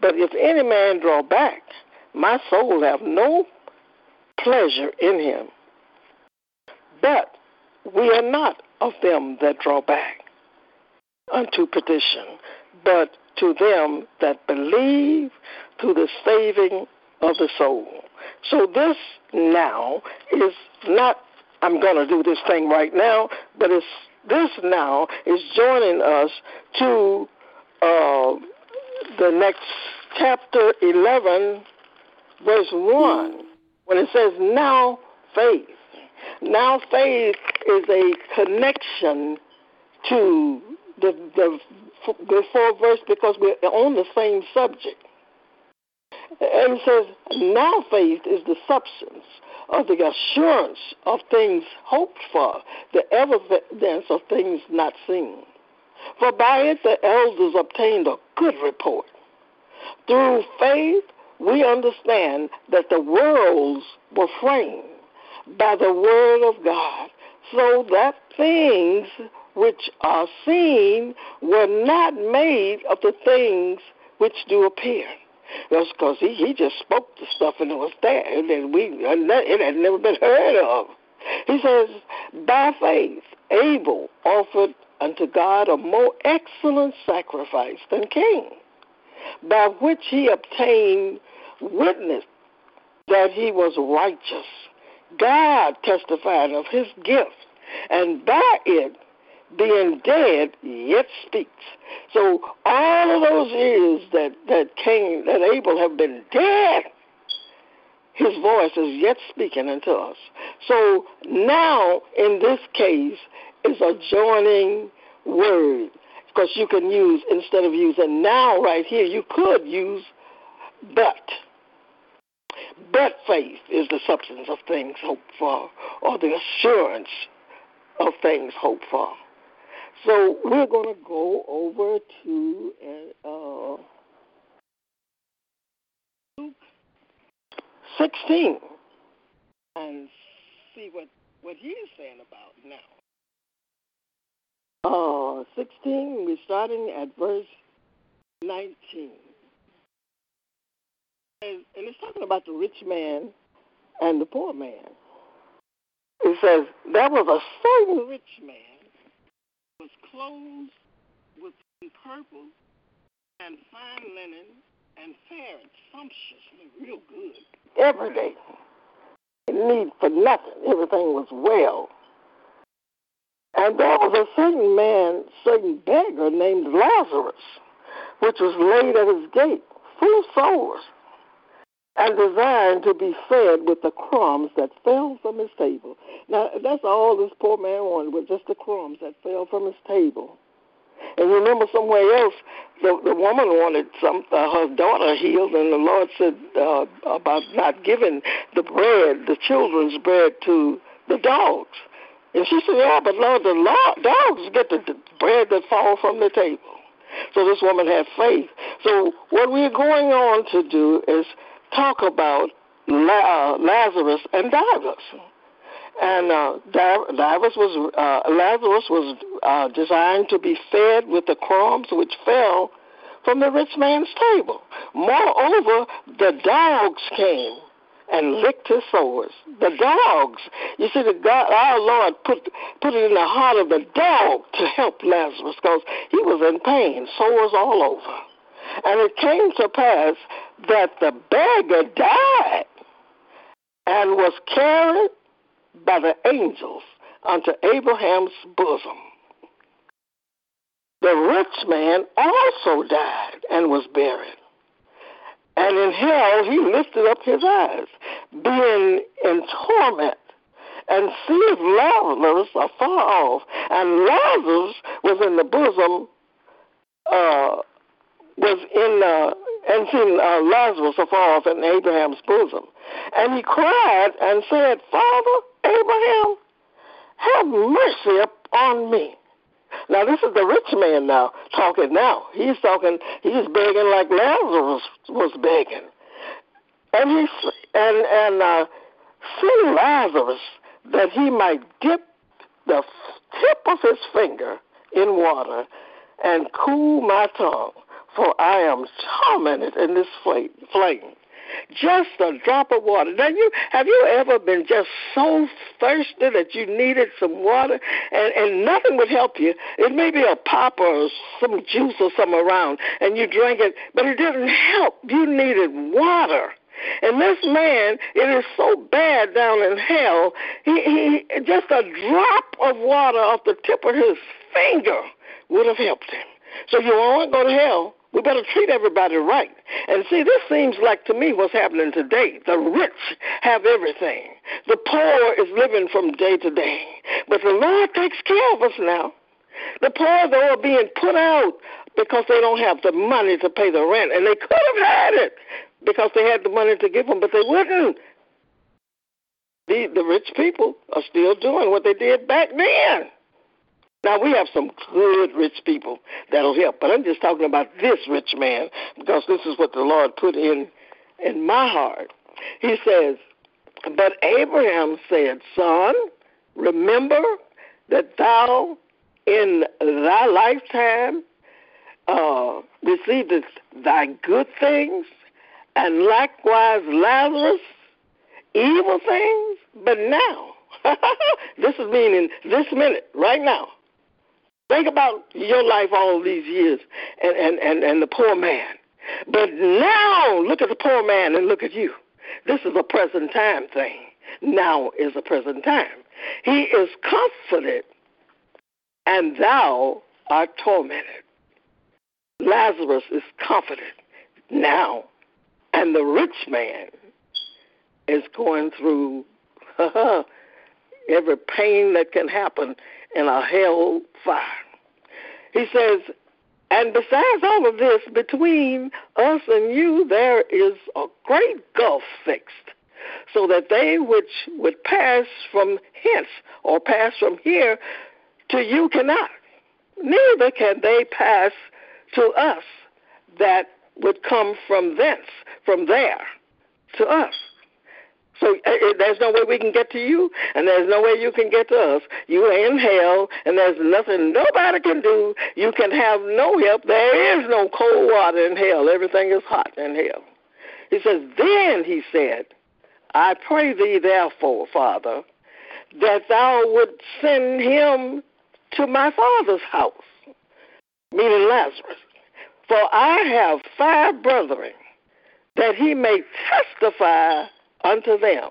But if any man draw back, my soul have no pleasure in him. But we are not of them that draw back unto perdition, but to them that believe to the saving of the soul. So this now is not I'm going to do this thing right now, but it's this now is joining us to uh, the next chapter 11, verse 1, when it says, Now faith. Now faith is a connection to the the verse because we're on the same subject. And it says, now faith is the substance of the assurance of things hoped for, the evidence of things not seen. For by it the elders obtained a good report. Through faith, we understand that the worlds were framed by the word of God, so that things which are seen were not made of the things which do appear. That's because he, he just spoke the stuff and it was there, and we it had never been heard of. He says, by faith, Abel offered unto God a more excellent sacrifice than Cain, by which he obtained witness that he was righteous. God testified of his gift, and by it being dead yet speaks. So all of those years that that Cain, that Abel have been dead, his voice is yet speaking unto us. So now in this case is a joining word because you can use instead of using now right here, you could use but. But faith is the substance of things hoped for, or the assurance of things hoped for. So we're going to go over to uh, Luke 16 and see what, what he's saying about now. Uh, 16, we're starting at verse 19. And, it's talking about the rich man and the poor man. It says, There was a certain rich man was clothed with purple and fine linen and fared sumptuously, real good, every day. Need for nothing. Everything was well. And there was a certain man, certain beggar named Lazarus, which was laid at his gate, full of sores, and desiring to be fed with the crumbs that fell from his table. Now, that's all this poor man wanted was just the crumbs that fell from his table. And remember, somewhere else, the, the woman wanted some uh, her daughter healed, and the Lord said uh, about not giving the bread, the children's bread, to the dogs. And she said, "Yeah, but Lord, the dogs get the, the bread that fall from the table." So this woman had faith. So what we're going on to do is talk about La- uh, Lazarus and Dives. And uh, Dives was uh, Lazarus was uh, designed to be fed with the crumbs which fell from the rich man's table. Moreover, the dogs came and licked his sores. The dogs, you see, the God, our Lord put put it in the heart of the dog to help Lazarus because he was in pain, sores all over. And it came to pass that the beggar died and was carried by the angels unto Abraham's bosom. The rich man also died and was buried. And in hell he lifted up his eyes, being in torment, and seeth Lazarus afar off. And Lazarus was in the bosom, uh, was in, uh, and seen uh, Lazarus afar off in Abraham's bosom. And he cried and said, Father, Abraham, have mercy upon me. Now this is the rich man now talking now. He's talking he's begging like Lazarus was begging. And he's and and uh send Lazarus that he might dip the tip of his finger in water and cool my tongue, for I am tormented in this flame just a drop of water. Now, you have you ever been just so thirsty that you needed some water and and nothing would help you? It may be a pop or some juice or something around, and you drank it, but it didn't help. You needed water. And this man, it is so bad down in hell. He, he just a drop of water off the tip of his finger would have helped him. So you won't go to hell we better treat everybody right. And see, this seems like to me what's happening today. The rich have everything. The poor is living from day to day. But the Lord takes care of us now. The poor, though, are being put out because they don't have the money to pay the rent. And they could have had it because they had the money to give them, but they wouldn't. The, the rich people are still doing what they did back then. Now we have some good rich people that'll help, but I'm just talking about this rich man because this is what the Lord put in in my heart. He says, "But Abraham said, Son, remember that thou in thy lifetime uh, thy good things, and likewise Lazarus evil things. But now, this is meaning this minute, right now." Think about your life all these years and, and, and, and the poor man. But now look at the poor man and look at you. This is a present time thing. Now is a present time. He is comforted, and thou art tormented. Lazarus is comforted now, and the rich man is going through every pain that can happen in a hell fire. He says, and besides all of this, between us and you, there is a great gulf fixed, so that they which would pass from hence or pass from here to you cannot. Neither can they pass to us that would come from thence, from there, to us. So uh, uh, there's no way we can get to you, and there's no way you can get to us. You are in hell, and there's nothing nobody can do. You can have no help. There is no cold water in hell. Everything is hot in hell. He says, Then, he said, I pray thee, therefore, Father, that thou would send him to my father's house, meaning Lazarus. For I have five brethren, that he may testify unto them,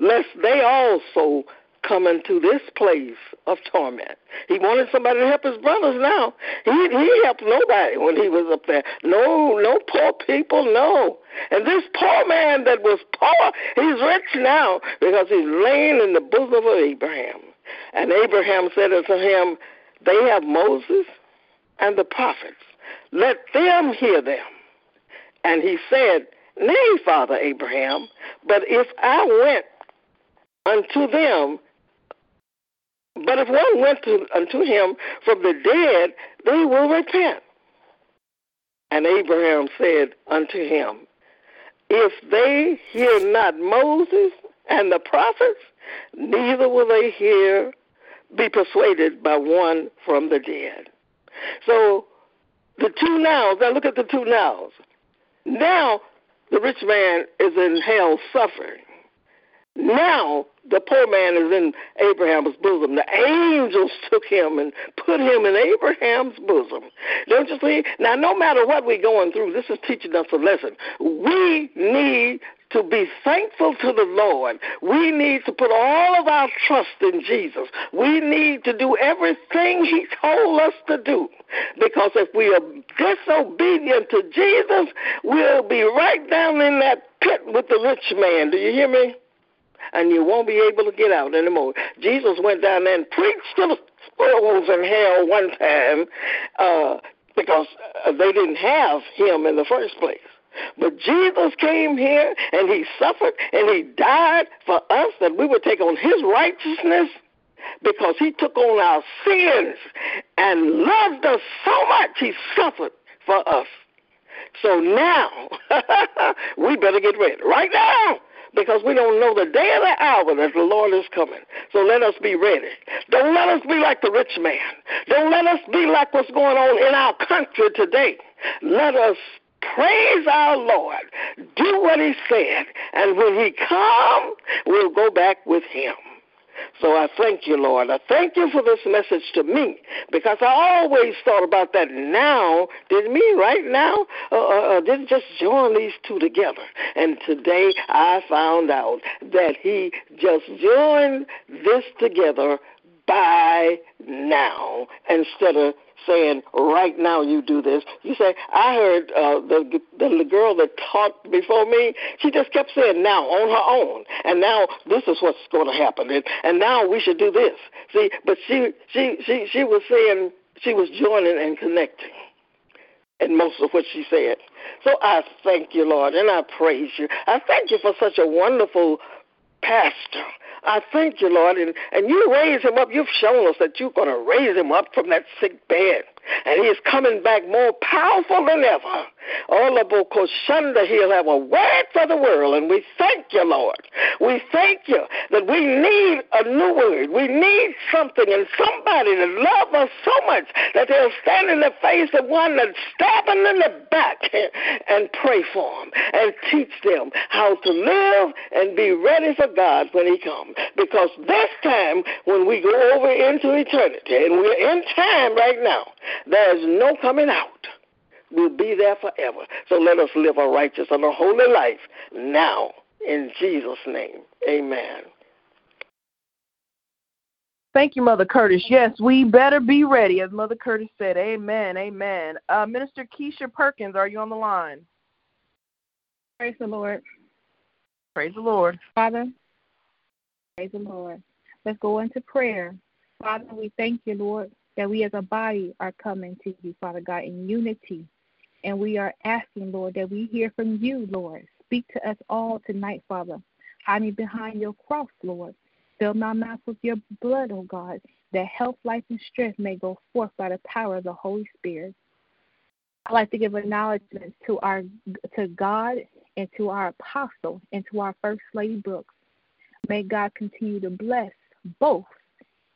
lest they also come into this place of torment. He wanted somebody to help his brothers now. He he helped nobody when he was up there. No, no poor people, no. And this poor man that was poor, he's rich now because he's laying in the bosom of Abraham. And Abraham said unto him, They have Moses and the prophets. Let them hear them. And he said, Nay, Father Abraham, but if I went unto them, but if one went to, unto him from the dead, they will repent. And Abraham said unto him, If they hear not Moses and the prophets, neither will they hear, be persuaded by one from the dead. So the two nows, now look at the two nows. Now the rich man is in hell suffering. Now the poor man is in Abraham's bosom. The angels took him and put him in Abraham's bosom. Don't you see? Now, no matter what we're going through, this is teaching us a lesson. We need to be thankful to the Lord. We need to put all of our trust in Jesus. We need to do everything He told us to do. Because if we are disobedient to Jesus, we'll be right down in that pit with the rich man. Do you hear me? And you won't be able to get out anymore. Jesus went down there and preached to the souls in hell one time uh, because uh, they didn't have him in the first place. But Jesus came here and he suffered and he died for us that we would take on his righteousness because he took on our sins and loved us so much he suffered for us. So now we better get ready right now because we don't know the day or the hour that the Lord is coming. So let us be ready. Don't let us be like the rich man. Don't let us be like what's going on in our country today. Let us praise our Lord, do what he said, and when he come, we'll go back with him. So I thank you, Lord. I thank you for this message to me because I always thought about that now. Did me right now? Uh, uh, uh didn't just join these two together. And today I found out that he just joined this together by now instead of saying, right now you do this. You say, I heard uh, the, the girl that taught before me. She just kept saying, now on her own, and now this is what's going to happen, and, and now we should do this. See, but she she she she was saying she was joining and connecting, and most of what she said. So I thank you, Lord, and I praise you. I thank you for such a wonderful pastor I thank you, Lord. And, and you raise him up. You've shown us that you're going to raise him up from that sick bed and he is coming back more powerful than ever. All Olabokoshanda, he'll have a word for the world, and we thank you, Lord. We thank you that we need a new word. We need something and somebody to love us so much that they'll stand in the face of one that's stabbing in the back and pray for them and teach them how to live and be ready for God when He comes. Because this time, when we go over into eternity, and we're in time right now, there's no coming out. We'll be there forever. So let us live a righteous and a holy life now. In Jesus' name, amen. Thank you, Mother Curtis. Yes, we better be ready, as Mother Curtis said. Amen. Amen. Uh, Minister Keisha Perkins, are you on the line? Praise the Lord. Praise the Lord. Father, praise the Lord. Let's go into prayer. Father, we thank you, Lord, that we as a body are coming to you, Father God, in unity. And we are asking, Lord, that we hear from you, Lord. Speak to us all tonight, Father. Hide me behind your cross, Lord. Fill my mouth with your blood, O oh God, that health, life, and strength may go forth by the power of the Holy Spirit. I'd like to give acknowledgments to our to God and to our apostle and to our first lady Brooks. May God continue to bless both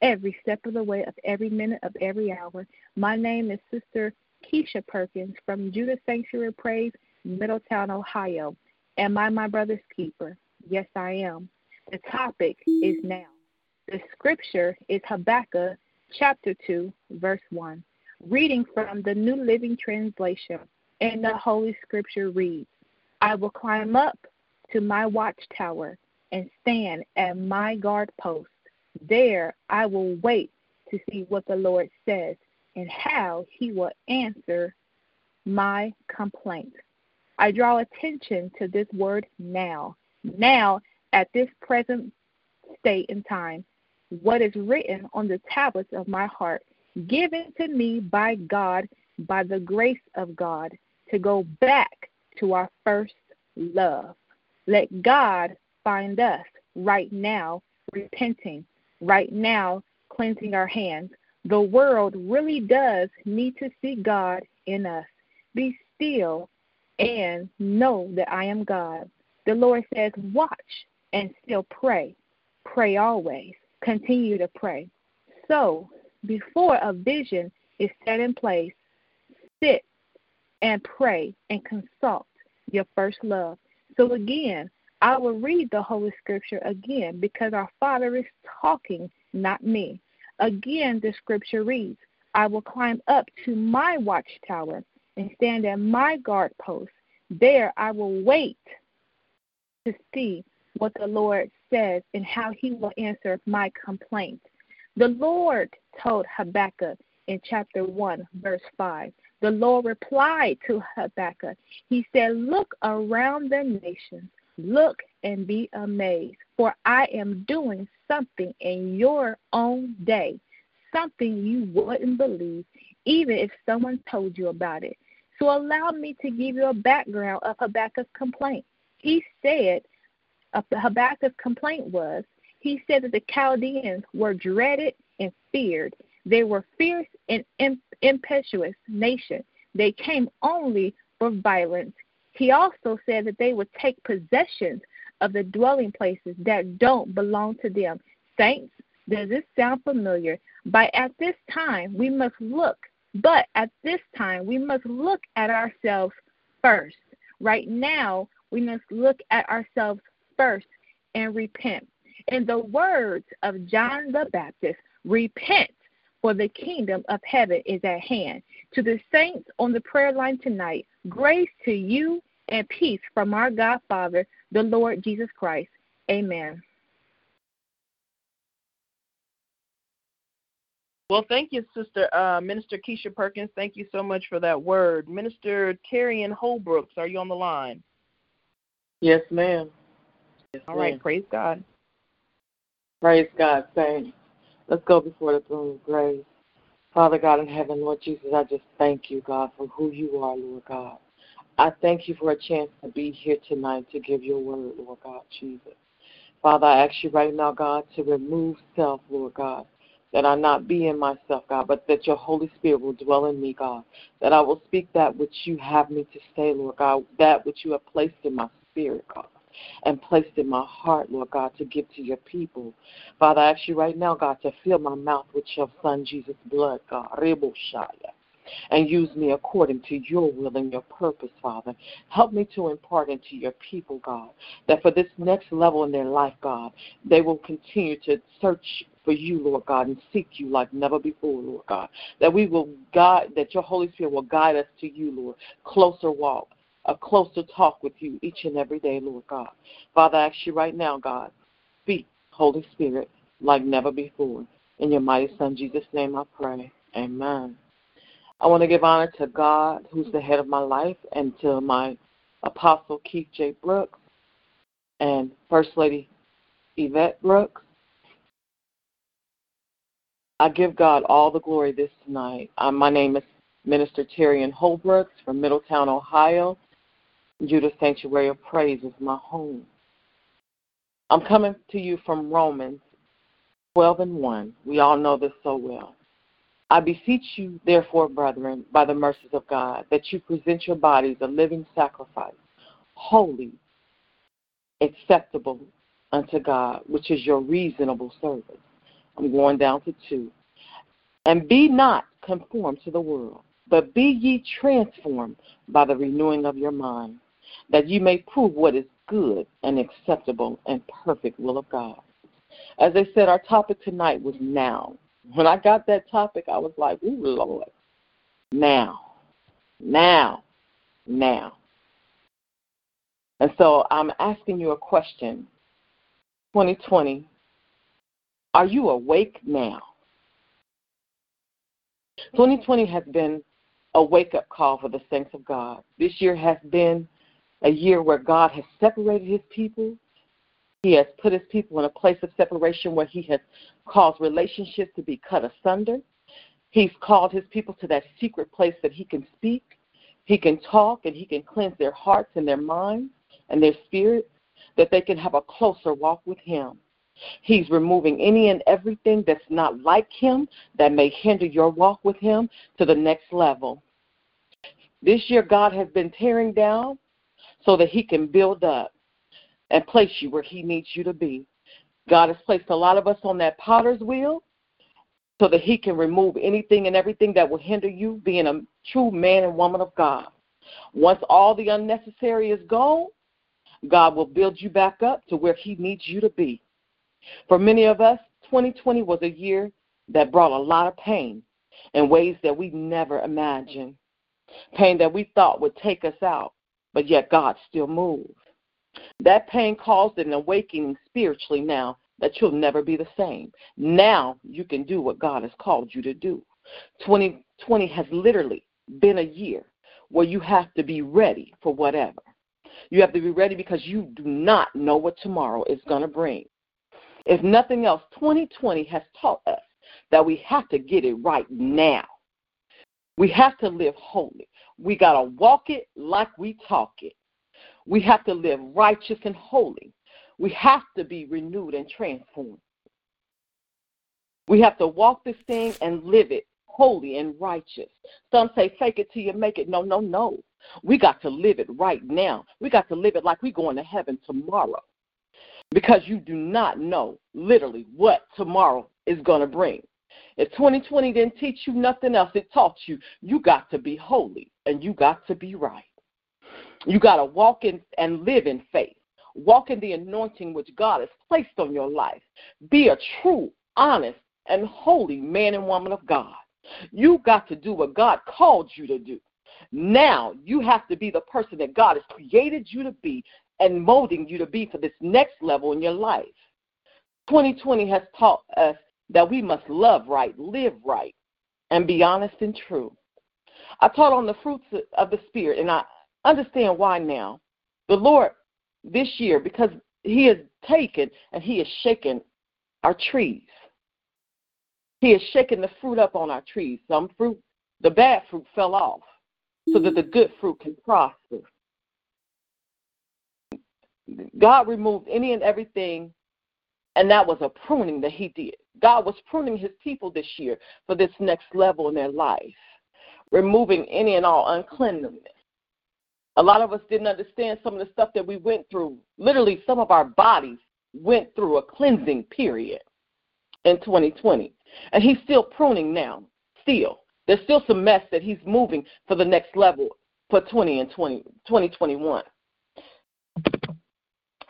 every step of the way of every minute of every hour. My name is Sister Keisha Perkins from Judah Sanctuary Praise, Middletown, Ohio. Am I my brother's keeper? Yes, I am. The topic is now. The scripture is Habakkuk chapter 2, verse 1. Reading from the New Living Translation, and the Holy Scripture reads I will climb up to my watchtower and stand at my guard post there I will wait to see what the Lord says and how he will answer my complaint. I draw attention to this word now. Now, at this present state in time, what is written on the tablets of my heart, given to me by God, by the grace of God, to go back to our first love. Let God find us right now repenting right now cleansing our hands. The world really does need to see God in us. Be still and know that I am God. The Lord says, watch and still pray. Pray always. Continue to pray. So, before a vision is set in place, sit and pray and consult. your first love. So again, I will read the Holy Scripture again because our Father is talking, not me. Again, the Scripture reads, I will climb up to my watchtower and stand at my guard post. There I will wait to see what the Lord says and how he will answer my complaint. The Lord told Habakkuk in chapter 1, verse 5. The Lord replied to Habakkuk. He said, Look around the nations, look and be amazed, for I am doing something in your own day, something you wouldn't believe, even if someone told you about it. So allow me to give you a background of Habakkuk's complaint. He said, uh, Habakkuk's complaint was, he said that the Chaldeans were dreaded and feared. They were fierce and impetuous nation. They came only for violence. He also said that they would take possession of the dwelling places that don't belong to them. Saints, does this sound familiar? But at this time we must look but at this time, we must look at ourselves first. Right now, we must look at ourselves first and repent. In the words of John the Baptist, repent, for the kingdom of heaven is at hand. To the saints on the prayer line tonight, grace to you and peace from our God Father, the Lord Jesus Christ. Amen. Well, thank you, Sister uh, Minister Keisha Perkins. Thank you so much for that word. Minister Terrian Holbrooks, are you on the line? Yes, ma'am. Yes, All right, praise God. Praise God, saints. Let's go before the throne of grace. Father God in heaven, Lord Jesus, I just thank you, God, for who you are, Lord God. I thank you for a chance to be here tonight to give your word, Lord God, Jesus. Father, I ask you right now, God, to remove self, Lord God that I not be in myself, God, but that your Holy Spirit will dwell in me, God, that I will speak that which you have me to say, Lord God, that which you have placed in my spirit, God, and placed in my heart, Lord God, to give to your people. Father, I ask you right now, God, to fill my mouth with your Son Jesus' blood, God, Reboshaya and use me according to your will and your purpose, Father. Help me to impart into your people, God, that for this next level in their life, God, they will continue to search for you, Lord God, and seek you like never before, Lord God. That we will guide, that your Holy Spirit will guide us to you, Lord. Closer walk, a closer talk with you each and every day, Lord God. Father, I ask you right now, God, speak, Holy Spirit, like never before. In your mighty Son, Jesus' name, I pray. Amen. I want to give honor to God, who's the head of my life, and to my Apostle Keith J. Brooks and First Lady Yvette Brooks. I give God all the glory this night. Um, my name is Minister Terrian Holbrooks from Middletown, Ohio. Judah Sanctuary of Praise is my home. I'm coming to you from Romans 12 and 1. We all know this so well. I beseech you, therefore, brethren, by the mercies of God, that you present your bodies a living sacrifice, holy, acceptable unto God, which is your reasonable service. I'm going down to two. And be not conformed to the world, but be ye transformed by the renewing of your mind, that you may prove what is good and acceptable and perfect will of God. As I said, our topic tonight was now. When I got that topic, I was like, ooh, Lord. Now, now, now. And so I'm asking you a question 2020, are you awake now? 2020 has been a wake up call for the saints of God. This year has been a year where God has separated his people he has put his people in a place of separation where he has caused relationships to be cut asunder. He's called his people to that secret place that he can speak, he can talk, and he can cleanse their hearts and their minds and their spirits that they can have a closer walk with him. He's removing any and everything that's not like him that may hinder your walk with him to the next level. This year, God has been tearing down so that he can build up and place you where He needs you to be. God has placed a lot of us on that potter's wheel so that He can remove anything and everything that will hinder you being a true man and woman of God. Once all the unnecessary is gone, God will build you back up to where He needs you to be. For many of us, 2020 was a year that brought a lot of pain in ways that we never imagined. Pain that we thought would take us out, but yet God still moved. That pain caused an awakening spiritually now that you'll never be the same. Now you can do what God has called you to do. 2020 has literally been a year where you have to be ready for whatever. You have to be ready because you do not know what tomorrow is going to bring. If nothing else, 2020 has taught us that we have to get it right now. We have to live holy. We got to walk it like we talk it. We have to live righteous and holy. We have to be renewed and transformed. We have to walk this thing and live it holy and righteous. Some say fake it till you make it. No, no, no. We got to live it right now. We got to live it like we're going to heaven tomorrow. Because you do not know literally what tomorrow is going to bring. If 2020 didn't teach you nothing else, it taught you you got to be holy and you got to be right. You got to walk in and live in faith. Walk in the anointing which God has placed on your life. Be a true, honest, and holy man and woman of God. You got to do what God called you to do. Now you have to be the person that God has created you to be and molding you to be for this next level in your life. 2020 has taught us that we must love right, live right, and be honest and true. I taught on the fruits of the Spirit, and I understand why now. The Lord, this year, because He has taken and He has shaken our trees. He has shaken the fruit up on our trees. Some fruit, the bad fruit fell off so that the good fruit can prosper. God removed any and everything, and that was a pruning that He did. God was pruning His people this year for this next level in their life, removing any and all uncleanness. A lot of us didn't understand some of the stuff that we went through. Literally, some of our bodies went through a cleansing period in 2020. And He's still pruning now, still. There's still some mess that He's moving for the next level for 20 and 20, 2021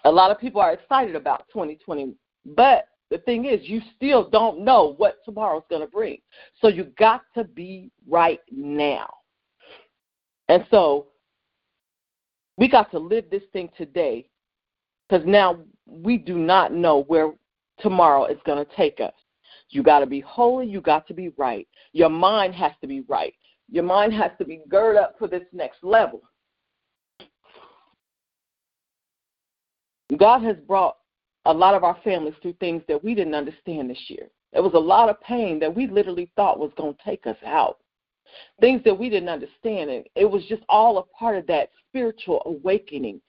a lot of people are excited about 2020, but the thing is, you still don't know what tomorrow's going to bring. So you got to be right now. And so we got to live this thing today because now we do not know where tomorrow is going to take us. You got to be holy. You got to be right. Your mind has to be right. Your mind has to be girded up for this next level. God has brought a lot of our families through things that we didn't understand this year. There was a lot of pain that we literally thought was going to take us out. Things that we didn't understand. And it was just all a part of that spiritual awakening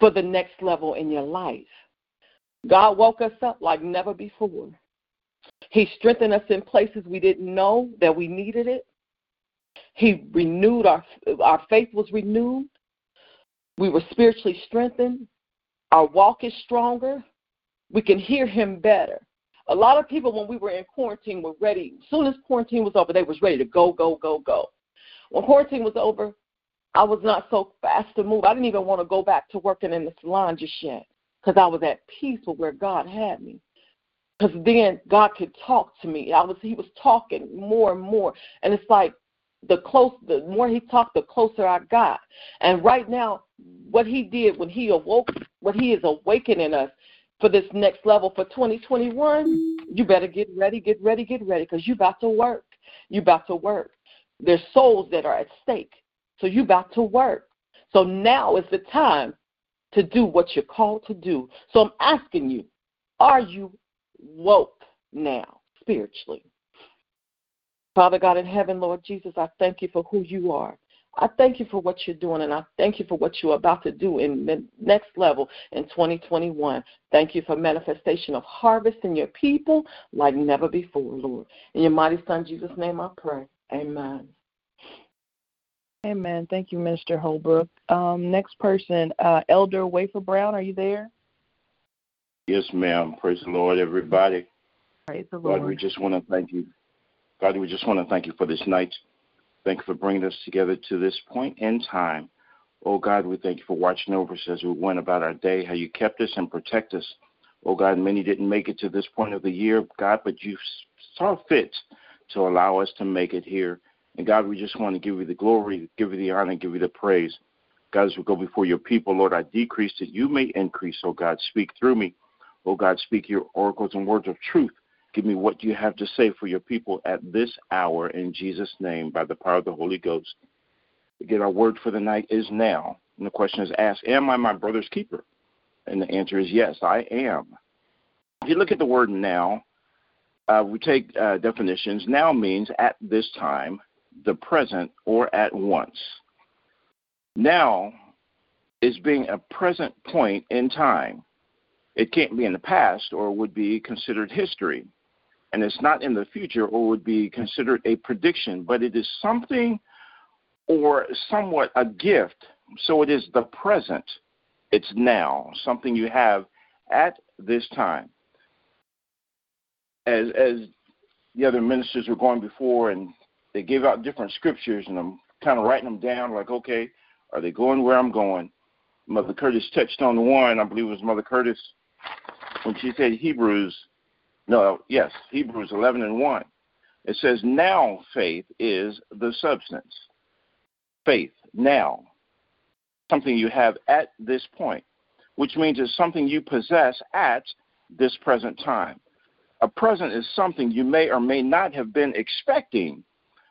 for the next level in your life. God woke us up like never before. He strengthened us in places we didn't know that we needed it. He renewed our our faith was renewed. We were spiritually strengthened. Our walk is stronger. We can hear him better. A lot of people, when we were in quarantine, were ready. As soon as quarantine was over, they was ready to go, go, go, go. When quarantine was over, I was not so fast to move. I didn't even want to go back to working in the salon just yet because I was at peace with where God had me. Because then God could talk to me. I was He was talking more and more, and it's like the close the more He talked, the closer I got. And right now, what He did when He awoke, what He is awakening us for this next level for 2021, you better get ready, get ready, get ready, because you about to work. You about to work. There's souls that are at stake. So you about to work. So now is the time to do what you're called to do. So I'm asking you, are you woke now spiritually? Father God in heaven, Lord Jesus, I thank you for who you are. I thank you for what you're doing, and I thank you for what you're about to do in the next level in 2021. Thank you for manifestation of harvest in your people like never before, Lord. In your mighty Son, Jesus' name, I pray. Amen. Amen. Thank you, Minister Holbrook. Um, next person, uh, Elder Wafer Brown, are you there? Yes, ma'am. Praise the Lord, everybody. Praise the Lord. God, we just want to thank you. God, we just want to thank you for this night. Thank you for bringing us together to this point in time. Oh God, we thank you for watching over us as we went about our day, how you kept us and protect us. Oh God, many didn't make it to this point of the year, God, but you saw fit to allow us to make it here. And God, we just want to give you the glory, give you the honor, give you the praise. God, as we go before your people, Lord, I decrease that you may increase. Oh God, speak through me. Oh God, speak your oracles and words of truth. Give me what you have to say for your people at this hour in Jesus' name by the power of the Holy Ghost. Again, our word for the night is now. And the question is asked, Am I my brother's keeper? And the answer is yes, I am. If you look at the word now, uh, we take uh, definitions. Now means at this time, the present, or at once. Now is being a present point in time. It can't be in the past or would be considered history. And it's not in the future or would be considered a prediction, but it is something or somewhat a gift. So it is the present. It's now, something you have at this time. As as the other ministers were going before and they gave out different scriptures and I'm kind of writing them down like, okay, are they going where I'm going? Mother Curtis touched on one, I believe it was Mother Curtis, when she said Hebrews, no, yes, Hebrews 11 and 1. It says, now faith is the substance. Faith, now. Something you have at this point, which means it's something you possess at this present time. A present is something you may or may not have been expecting,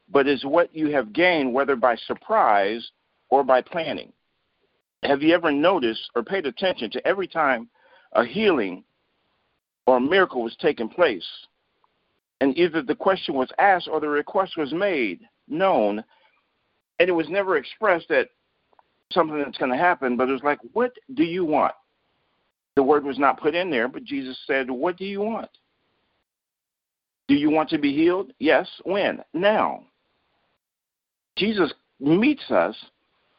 but is what you have gained, whether by surprise or by planning. Have you ever noticed or paid attention to every time a healing or a miracle was taking place, and either the question was asked or the request was made, known, and it was never expressed that something that's going to happen, but it was like, What do you want? The word was not put in there, but Jesus said, What do you want? Do you want to be healed? Yes. When? Now. Jesus meets us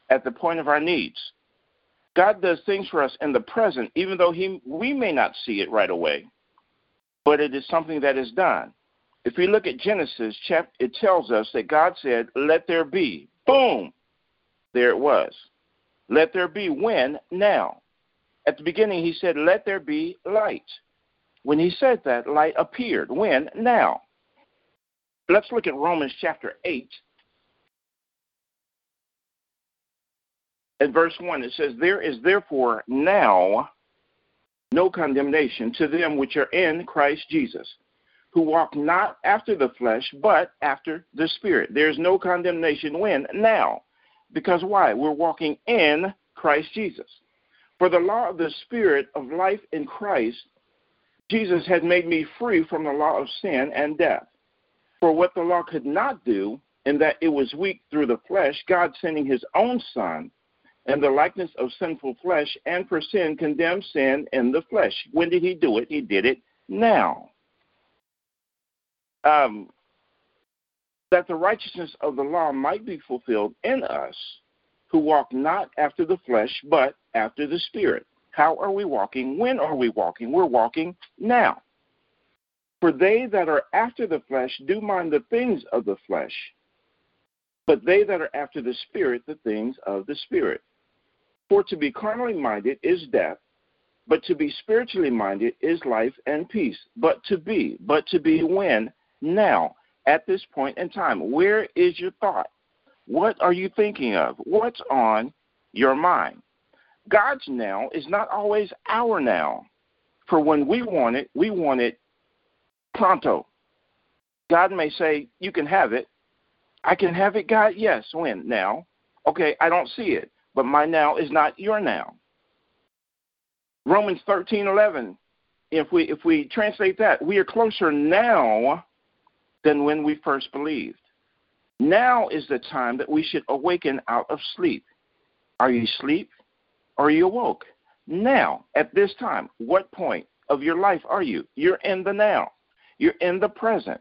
at the point of our needs. God does things for us in the present, even though he, we may not see it right away, but it is something that is done. If we look at Genesis, chapter, it tells us that God said, Let there be. Boom! There it was. Let there be when? Now. At the beginning, he said, Let there be light. When he said that, light appeared. When? Now. Let's look at Romans chapter 8, at verse 1, it says, There is therefore now no condemnation to them which are in Christ Jesus, who walk not after the flesh, but after the Spirit. There's no condemnation when? Now. Because why? We're walking in Christ Jesus. For the law of the Spirit of life in Christ, Jesus had made me free from the law of sin and death. For what the law could not do, in that it was weak through the flesh, God sending his own Son and the likeness of sinful flesh, and for sin condemned sin in the flesh. When did he do it? He did it now. Um, that the righteousness of the law might be fulfilled in us who walk not after the flesh, but after the Spirit. How are we walking? When are we walking? We're walking now. For they that are after the flesh do mind the things of the flesh, but they that are after the Spirit, the things of the Spirit. For to be carnally minded is death, but to be spiritually minded is life and peace. But to be, but to be when? Now, at this point in time. Where is your thought? What are you thinking of? What's on your mind? God's now is not always our now. For when we want it, we want it pronto. God may say, You can have it. I can have it, God? Yes. When? Now. Okay, I don't see it but my now is not your now. Romans 13:11 if we if we translate that, we are closer now than when we first believed. Now is the time that we should awaken out of sleep. Are you asleep are you awoke? Now, at this time, what point of your life are you? You're in the now. You're in the present.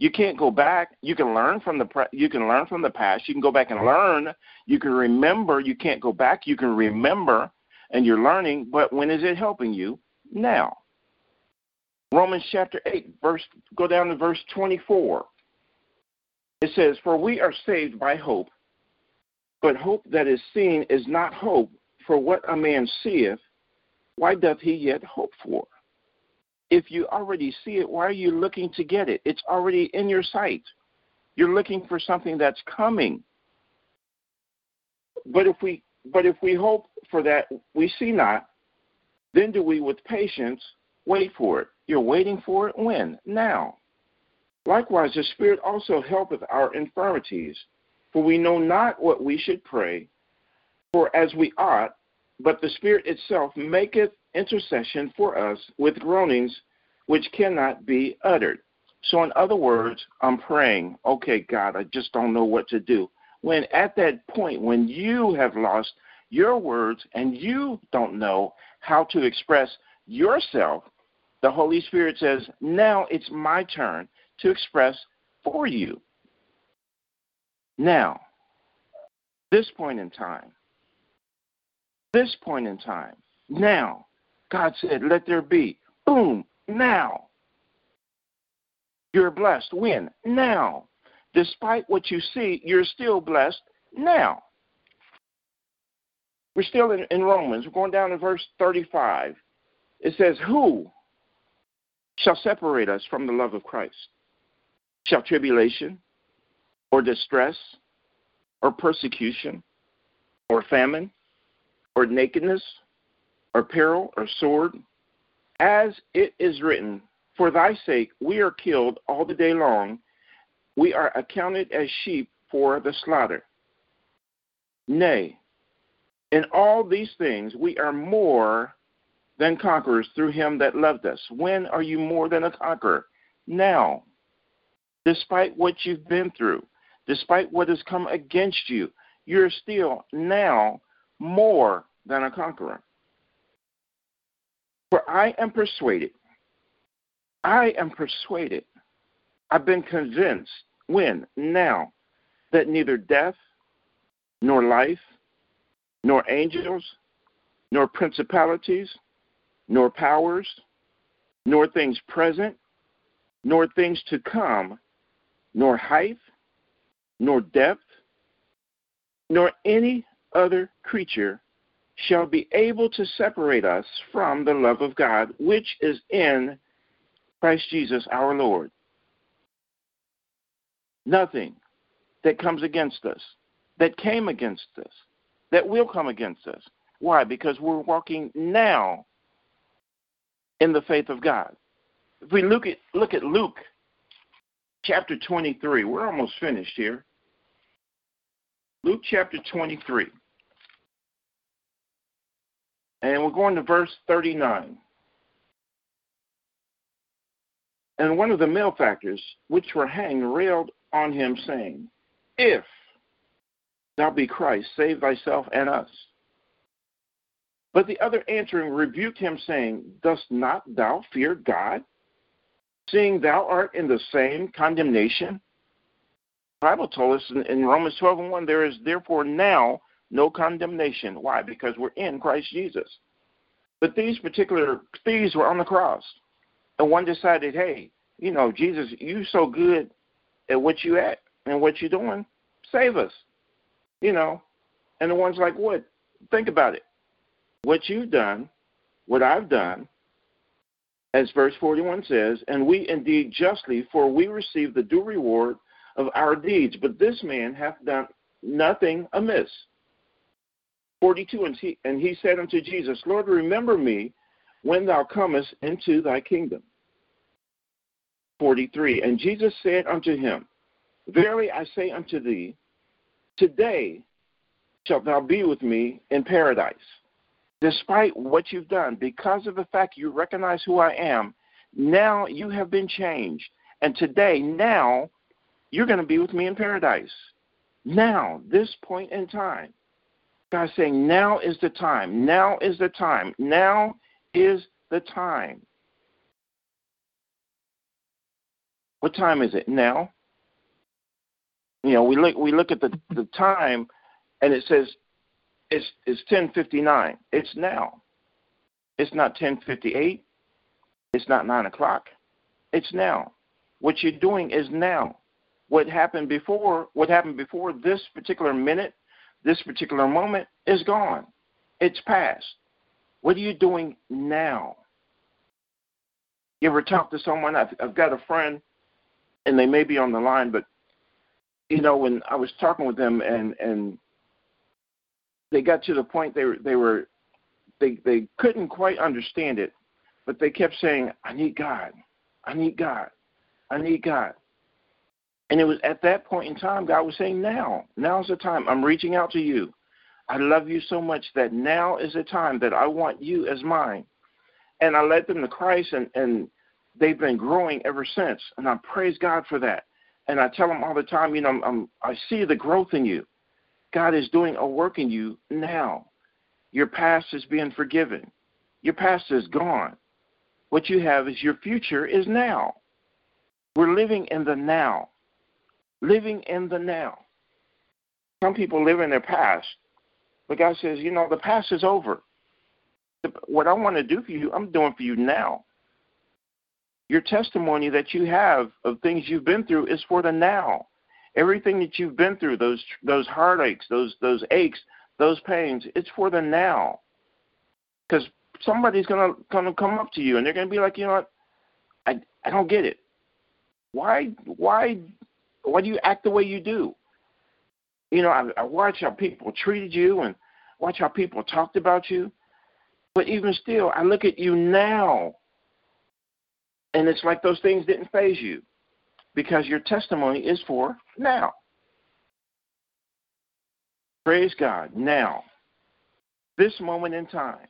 You can't go back. You can learn from the pre- you can learn from the past. You can go back and learn. You can remember. You can't go back. You can remember, and you're learning. But when is it helping you? Now. Romans chapter eight, verse. Go down to verse twenty-four. It says, For we are saved by hope, but hope that is seen is not hope, for what a man seeth, why doth he yet hope for? If you already see it, why are you looking to get it? It's already in your sight. You're looking for something that's coming. But if we but if we hope for that we see not, then do we with patience wait for it. You're waiting for it when? Now. Likewise, the Spirit also helpeth our infirmities, for we know not what we should pray for as we ought, but the Spirit itself maketh intercession for us with groanings which cannot be uttered. So, in other words, I'm praying, okay, God, I just don't know what to do. When at that point, when you have lost your words and you don't know how to express yourself, the Holy Spirit says, now it's my turn to express for you. Now, this point in time, this point in time, now, God said, let there be. Boom, now. You're blessed. When? Now. Despite what you see, you're still blessed now. We're still in, in Romans. We're going down to verse 35. It says, Who shall separate us from the love of Christ? Shall tribulation, or distress, or persecution, or famine, or nakedness, or peril, or sword? As it is written, For thy sake we are killed all the day long, we are accounted as sheep for the slaughter. Nay, in all these things we are more than conquerors through him that loved us. When are you more than a conqueror? Now. Despite what you've been through, despite what has come against you, you're still now more than a conqueror. For I am persuaded, I am persuaded, I've been convinced, when? Now, that neither death, nor life, nor angels, nor principalities, nor powers, nor things present, nor things to come, nor height, nor depth, nor any other creature shall be able to separate us from the love of God, which is in Christ Jesus our Lord. Nothing that comes against us, that came against us, that will come against us. Why? Because we're walking now in the faith of God. If we look at look at Luke chapter 23, we're almost finished here. Luke chapter 23. And we're going to verse 39. And one of the malefactors which were hanged railed on him, saying, If thou be Christ, save thyself and us. But the other answering rebuked him, saying, Dost not thou fear God, seeing thou art in the same condemnation? The Bible told us in, in Romans 12 and 1, there is therefore now no condemnation. Why? Because we're in Christ Jesus. But these particular thieves were on the cross. And one decided, hey, you know, Jesus, you're so good at what you at and what you're doing. Save us. You know. And the one's like, what? Think about it what you've done, what I've done, as verse 41 says, and we indeed justly, for we receive the due reward of our deeds. But this man hath done nothing amiss. 42, and he, and he said unto Jesus, Lord, remember me when thou comest into thy kingdom. 43, and Jesus said unto him, Verily I say unto thee, today shalt thou be with me in paradise despite what you've done, because of the fact you recognize who I am, now you have been changed. And today, now, you're going to be with me in paradise. Now, this point in time. God's saying, now is the time. Now is the time. Now is the time. What time is it now? You know, we look we look at the, the time and it says it's it's 10:59. It's now. It's not 10:58. It's not nine o'clock. It's now. What you're doing is now. what happened before, what happened before this particular minute, this particular moment is gone. It's past. What are you doing now? You ever talk to someone? I've, I've got a friend, and they may be on the line, but you know, when I was talking with them, and and they got to the point they were they were they they couldn't quite understand it, but they kept saying, "I need God, I need God, I need God." And it was at that point in time God was saying, "Now, now's the time. I'm reaching out to you. I love you so much that now is the time that I want you as mine." And I led them to Christ, and and they've been growing ever since. And I praise God for that. And I tell them all the time, you know, I'm, I'm, I see the growth in you. God is doing a work in you now. Your past is being forgiven. Your past is gone. What you have is your future is now. We're living in the now. Living in the now. Some people live in their past, but God says, you know, the past is over. What I want to do for you, I'm doing for you now. Your testimony that you have of things you've been through is for the now. Everything that you've been through, those those heartaches, those those aches, those pains, it's for the now. Because somebody's gonna gonna come up to you and they're gonna be like, you know what, I I don't get it. Why why why do you act the way you do? You know, I, I watch how people treated you and watch how people talked about you. But even still, I look at you now, and it's like those things didn't phase you because your testimony is for now. Praise God. Now, this moment in time.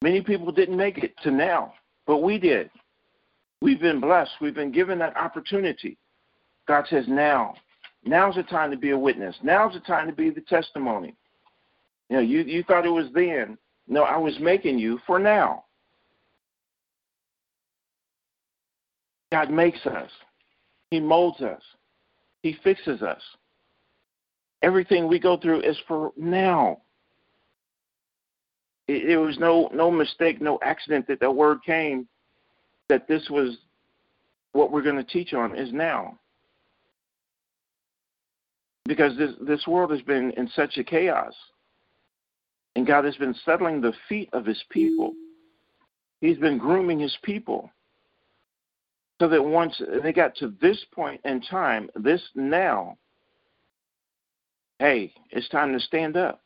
Many people didn't make it to now, but we did. We've been blessed. We've been given that opportunity. God says, now. Now's the time to be a witness. Now's the time to be the testimony. You know, you, you thought it was then. No, I was making you for now. God makes us. He molds us. He fixes us. Everything we go through is for now. It, it was no no mistake, no accident that that word came. That this was what we're going to teach on is now. Because this this world has been in such a chaos. And God has been settling the feet of his people. He's been grooming his people so that once they got to this point in time, this now, hey, it's time to stand up.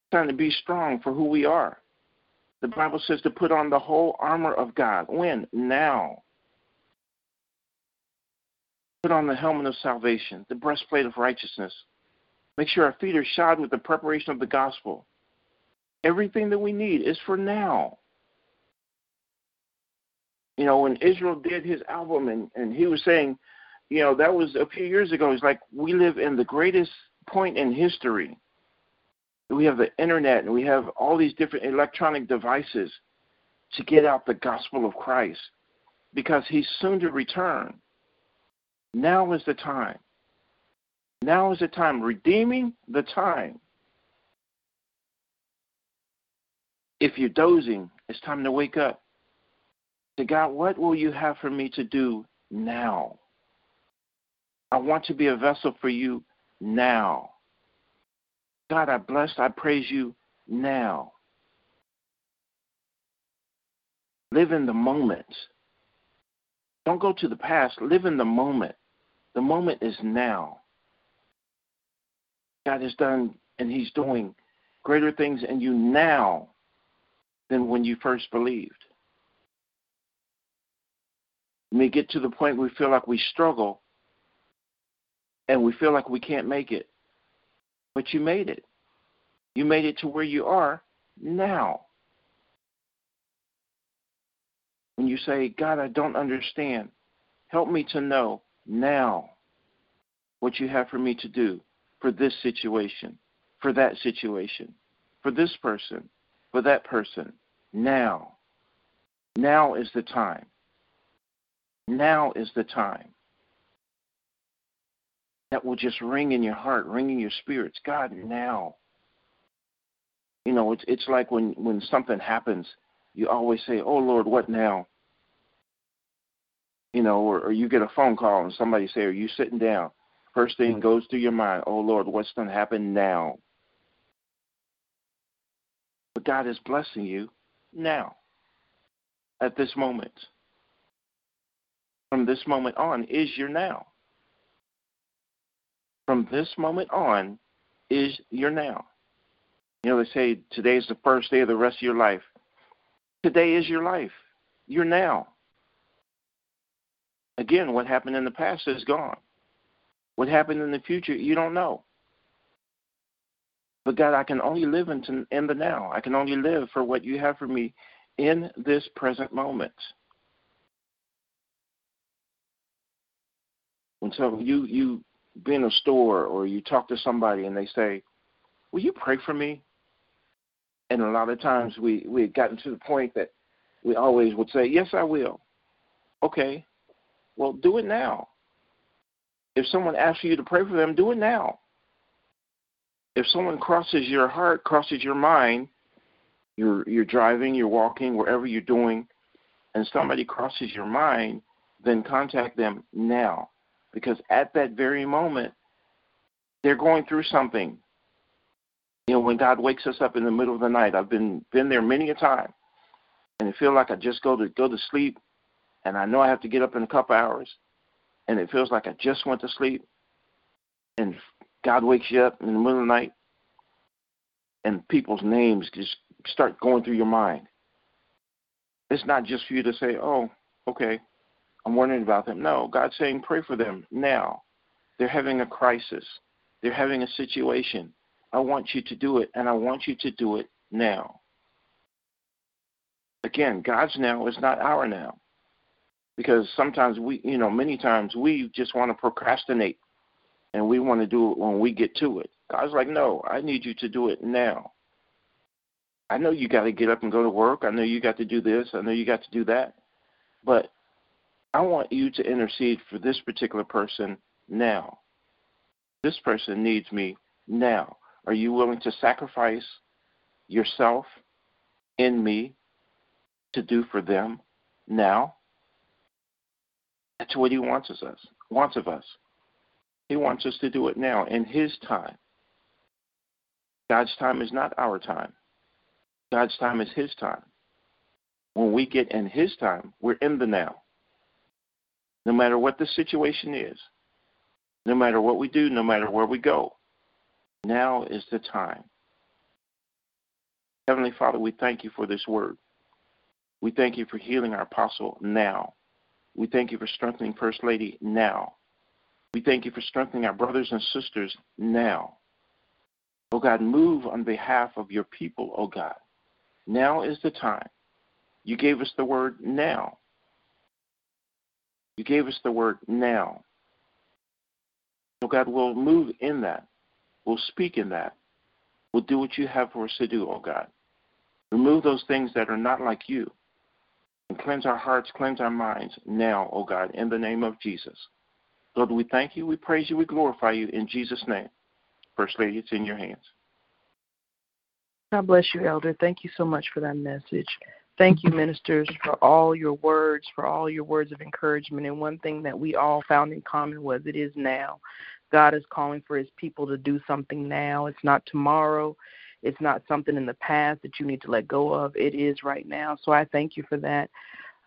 It's time to be strong for who we are. The Bible says to put on the whole armor of God. When? Now. Put on the helmet of salvation, the breastplate of righteousness. Make sure our feet are shod with the preparation of the gospel. Everything that we need is for now you know, when Israel did his album and, and he was saying, you know, that was a few years ago. He's like, we live in the greatest point in history. We have the internet and we have all these different electronic devices to get out the gospel of Christ because he's soon to return. Now is the time. Now is the time. Redeeming the time. If you're dozing, it's time to wake up. Say, God, what will you have for me to do now? I want to be a vessel for you now. God, I bless, I praise you now. Live in the moment. Don't go to the past. Live in the moment. The moment is now. God has done and He's doing greater things in you now than when you first believed may get to the point where we feel like we struggle and we feel like we can't make it. But you made it. You made it to where you are now. When you say, God, I don't understand, help me to know now what you have for me to do for this situation, for that situation, for this person, for that person. Now. Now is the time. Now is the time. That will just ring in your heart, ring in your spirits. God, now. You know, it's it's like when when something happens, you always say, "Oh Lord, what now?" you know, or, or you get a phone call and somebody say, "Are you sitting down?" First thing mm-hmm. goes through your mind, "Oh Lord, what's going to happen now?" But God is blessing you now, at this moment. From this moment on is your now. From this moment on is your now. You know, they say today is the first day of the rest of your life. Today is your life. You're now. Again, what happened in the past is gone. What happened in the future, you don't know. But God, I can only live in, in the now. I can only live for what you have for me in this present moment. When so you you be in a store or you talk to somebody and they say, "Will you pray for me?" And a lot of times we we had gotten to the point that we always would say, "Yes, I will." Okay, well, do it now. If someone asks you to pray for them, do it now. If someone crosses your heart, crosses your mind, you're you're driving, you're walking, wherever you're doing, and somebody crosses your mind, then contact them now. Because at that very moment, they're going through something. You know, when God wakes us up in the middle of the night, I've been been there many a time, and it feel like I just go to go to sleep, and I know I have to get up in a couple hours, and it feels like I just went to sleep, and God wakes you up in the middle of the night, and people's names just start going through your mind. It's not just for you to say, "Oh, okay, I'm wondering about them." No, God's saying, "Pray for them now. They're having a crisis. They're having a situation. I want you to do it, and I want you to do it now." Again, God's now is not our now because sometimes we, you know, many times we just want to procrastinate and we want to do it when we get to it. God's like, no, I need you to do it now. I know you got to get up and go to work. I know you got to do this. I know you got to do that. But I want you to intercede for this particular person now. This person needs me now. Are you willing to sacrifice yourself in me to do for them now? That's what he wants us. Wants of us. He wants us to do it now in his time. God's time is not our time. God's time is his time. When we get in his time, we're in the now. No matter what the situation is, no matter what we do, no matter where we go, now is the time. Heavenly Father, we thank you for this word. We thank you for healing our apostle now. We thank you for strengthening First Lady now. We thank you for strengthening our brothers and sisters now. Oh God, move on behalf of your people, oh God. Now is the time. You gave us the word now. You gave us the word now. Oh God, we'll move in that. We'll speak in that. We'll do what you have for us to do, oh God. Remove those things that are not like you and cleanse our hearts, cleanse our minds now, oh God, in the name of Jesus. Lord, we thank you, we praise you, we glorify you in Jesus' name. First Lady, it's in your hands. God bless you, Elder. Thank you so much for that message. Thank you, ministers, for all your words, for all your words of encouragement. And one thing that we all found in common was it is now. God is calling for his people to do something now. It's not tomorrow. It's not something in the past that you need to let go of. It is right now. So I thank you for that.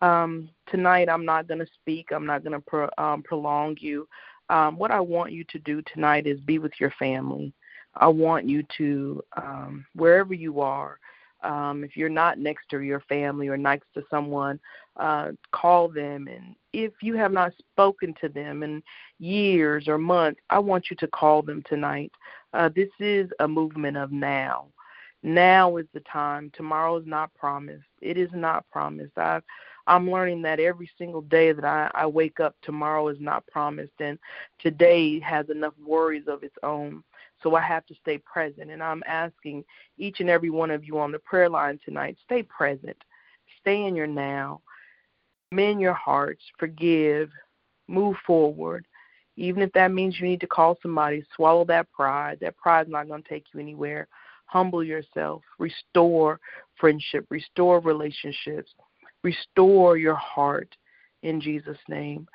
Um, tonight, I'm not going to speak. I'm not going to pro- um, prolong you. Um, what I want you to do tonight is be with your family. I want you to, um, wherever you are, um, if you're not next to your family or next to someone, uh, call them. And if you have not spoken to them in years or months, I want you to call them tonight. Uh, this is a movement of now. Now is the time. Tomorrow is not promised. It is not promised. I've I'm learning that every single day that I, I wake up, tomorrow is not promised, and today has enough worries of its own. So I have to stay present. And I'm asking each and every one of you on the prayer line tonight stay present, stay in your now, mend your hearts, forgive, move forward. Even if that means you need to call somebody, swallow that pride. That pride's not going to take you anywhere. Humble yourself, restore friendship, restore relationships, restore your heart, in Jesus' name.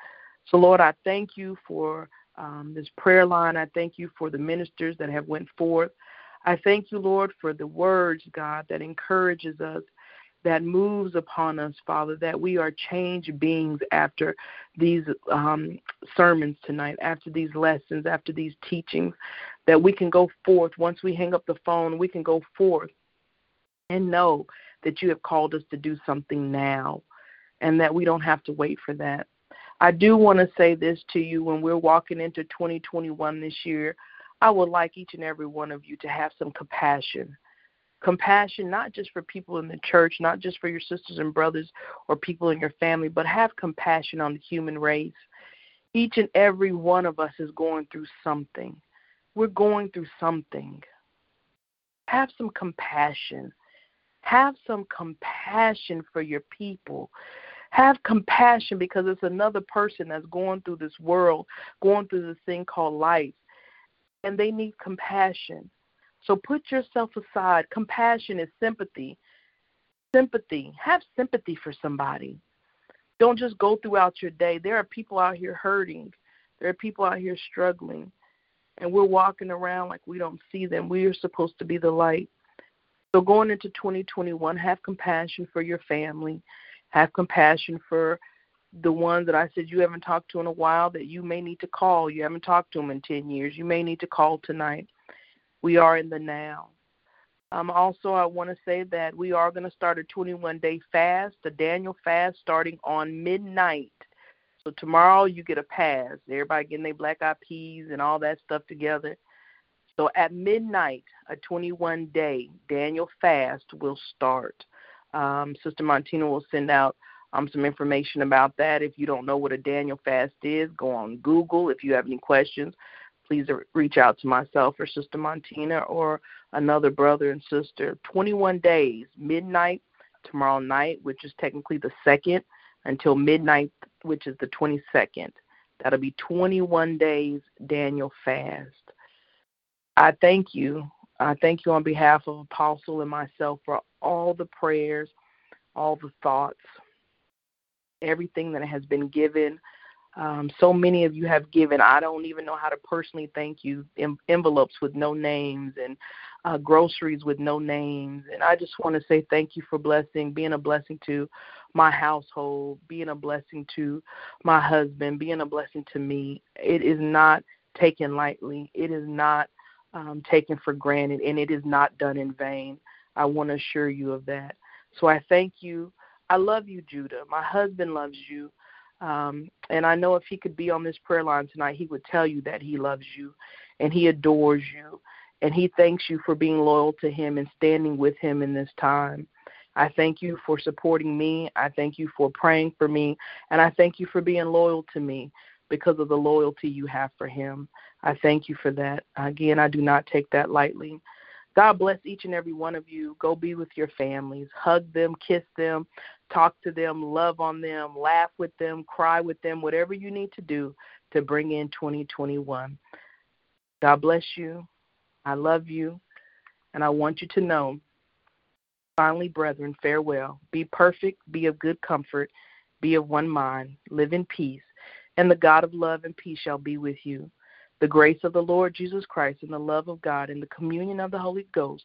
So, Lord, I thank you for um, this prayer line. I thank you for the ministers that have went forth. I thank you, Lord, for the words, God, that encourages us, that moves upon us, Father, that we are changed beings after these um, sermons tonight, after these lessons, after these teachings, that we can go forth. Once we hang up the phone, we can go forth and know that you have called us to do something now and that we don't have to wait for that. I do want to say this to you when we're walking into 2021 this year. I would like each and every one of you to have some compassion. Compassion, not just for people in the church, not just for your sisters and brothers or people in your family, but have compassion on the human race. Each and every one of us is going through something. We're going through something. Have some compassion. Have some compassion for your people. Have compassion because it's another person that's going through this world, going through this thing called life, and they need compassion. So put yourself aside. Compassion is sympathy. Sympathy. Have sympathy for somebody. Don't just go throughout your day. There are people out here hurting. There are people out here struggling. And we're walking around like we don't see them. We are supposed to be the light. So going into 2021, have compassion for your family. Have compassion for the ones that I said you haven't talked to in a while that you may need to call. You haven't talked to them in 10 years. You may need to call tonight. We are in the now. Um, also, I want to say that we are going to start a 21 day fast, the Daniel fast, starting on midnight. So tomorrow you get a pass. Everybody getting their black eyed peas and all that stuff together. So at midnight, a 21 day Daniel fast will start. Um, Sister Montina will send out um, some information about that. If you don't know what a Daniel fast is, go on Google. If you have any questions, please reach out to myself or Sister Montina or another brother and sister. 21 days, midnight tomorrow night, which is technically the second, until midnight, which is the 22nd. That'll be 21 days Daniel fast. I thank you. I thank you on behalf of Apostle and myself for all the prayers, all the thoughts, everything that has been given. Um, so many of you have given. I don't even know how to personally thank you. Em- envelopes with no names and uh, groceries with no names. And I just want to say thank you for blessing, being a blessing to my household, being a blessing to my husband, being a blessing to me. It is not taken lightly. It is not um, taken for granted, and it is not done in vain. I want to assure you of that. So I thank you. I love you, Judah. My husband loves you. Um, and I know if he could be on this prayer line tonight, he would tell you that he loves you and he adores you and he thanks you for being loyal to him and standing with him in this time. I thank you for supporting me. I thank you for praying for me. And I thank you for being loyal to me because of the loyalty you have for him. I thank you for that. Again, I do not take that lightly. God bless each and every one of you. Go be with your families. Hug them, kiss them, talk to them, love on them, laugh with them, cry with them, whatever you need to do to bring in 2021. God bless you. I love you. And I want you to know, finally, brethren, farewell. Be perfect, be of good comfort, be of one mind, live in peace, and the God of love and peace shall be with you. The grace of the Lord Jesus Christ and the love of God and the communion of the Holy Ghost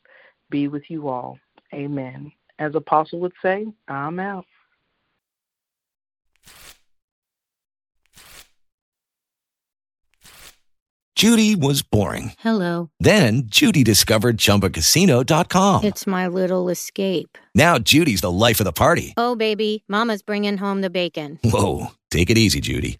be with you all. Amen. As Apostle would say, I'm out. Judy was boring. Hello. Then Judy discovered ChumbaCasino.com. It's my little escape. Now Judy's the life of the party. Oh, baby, Mama's bringing home the bacon. Whoa, take it easy, Judy.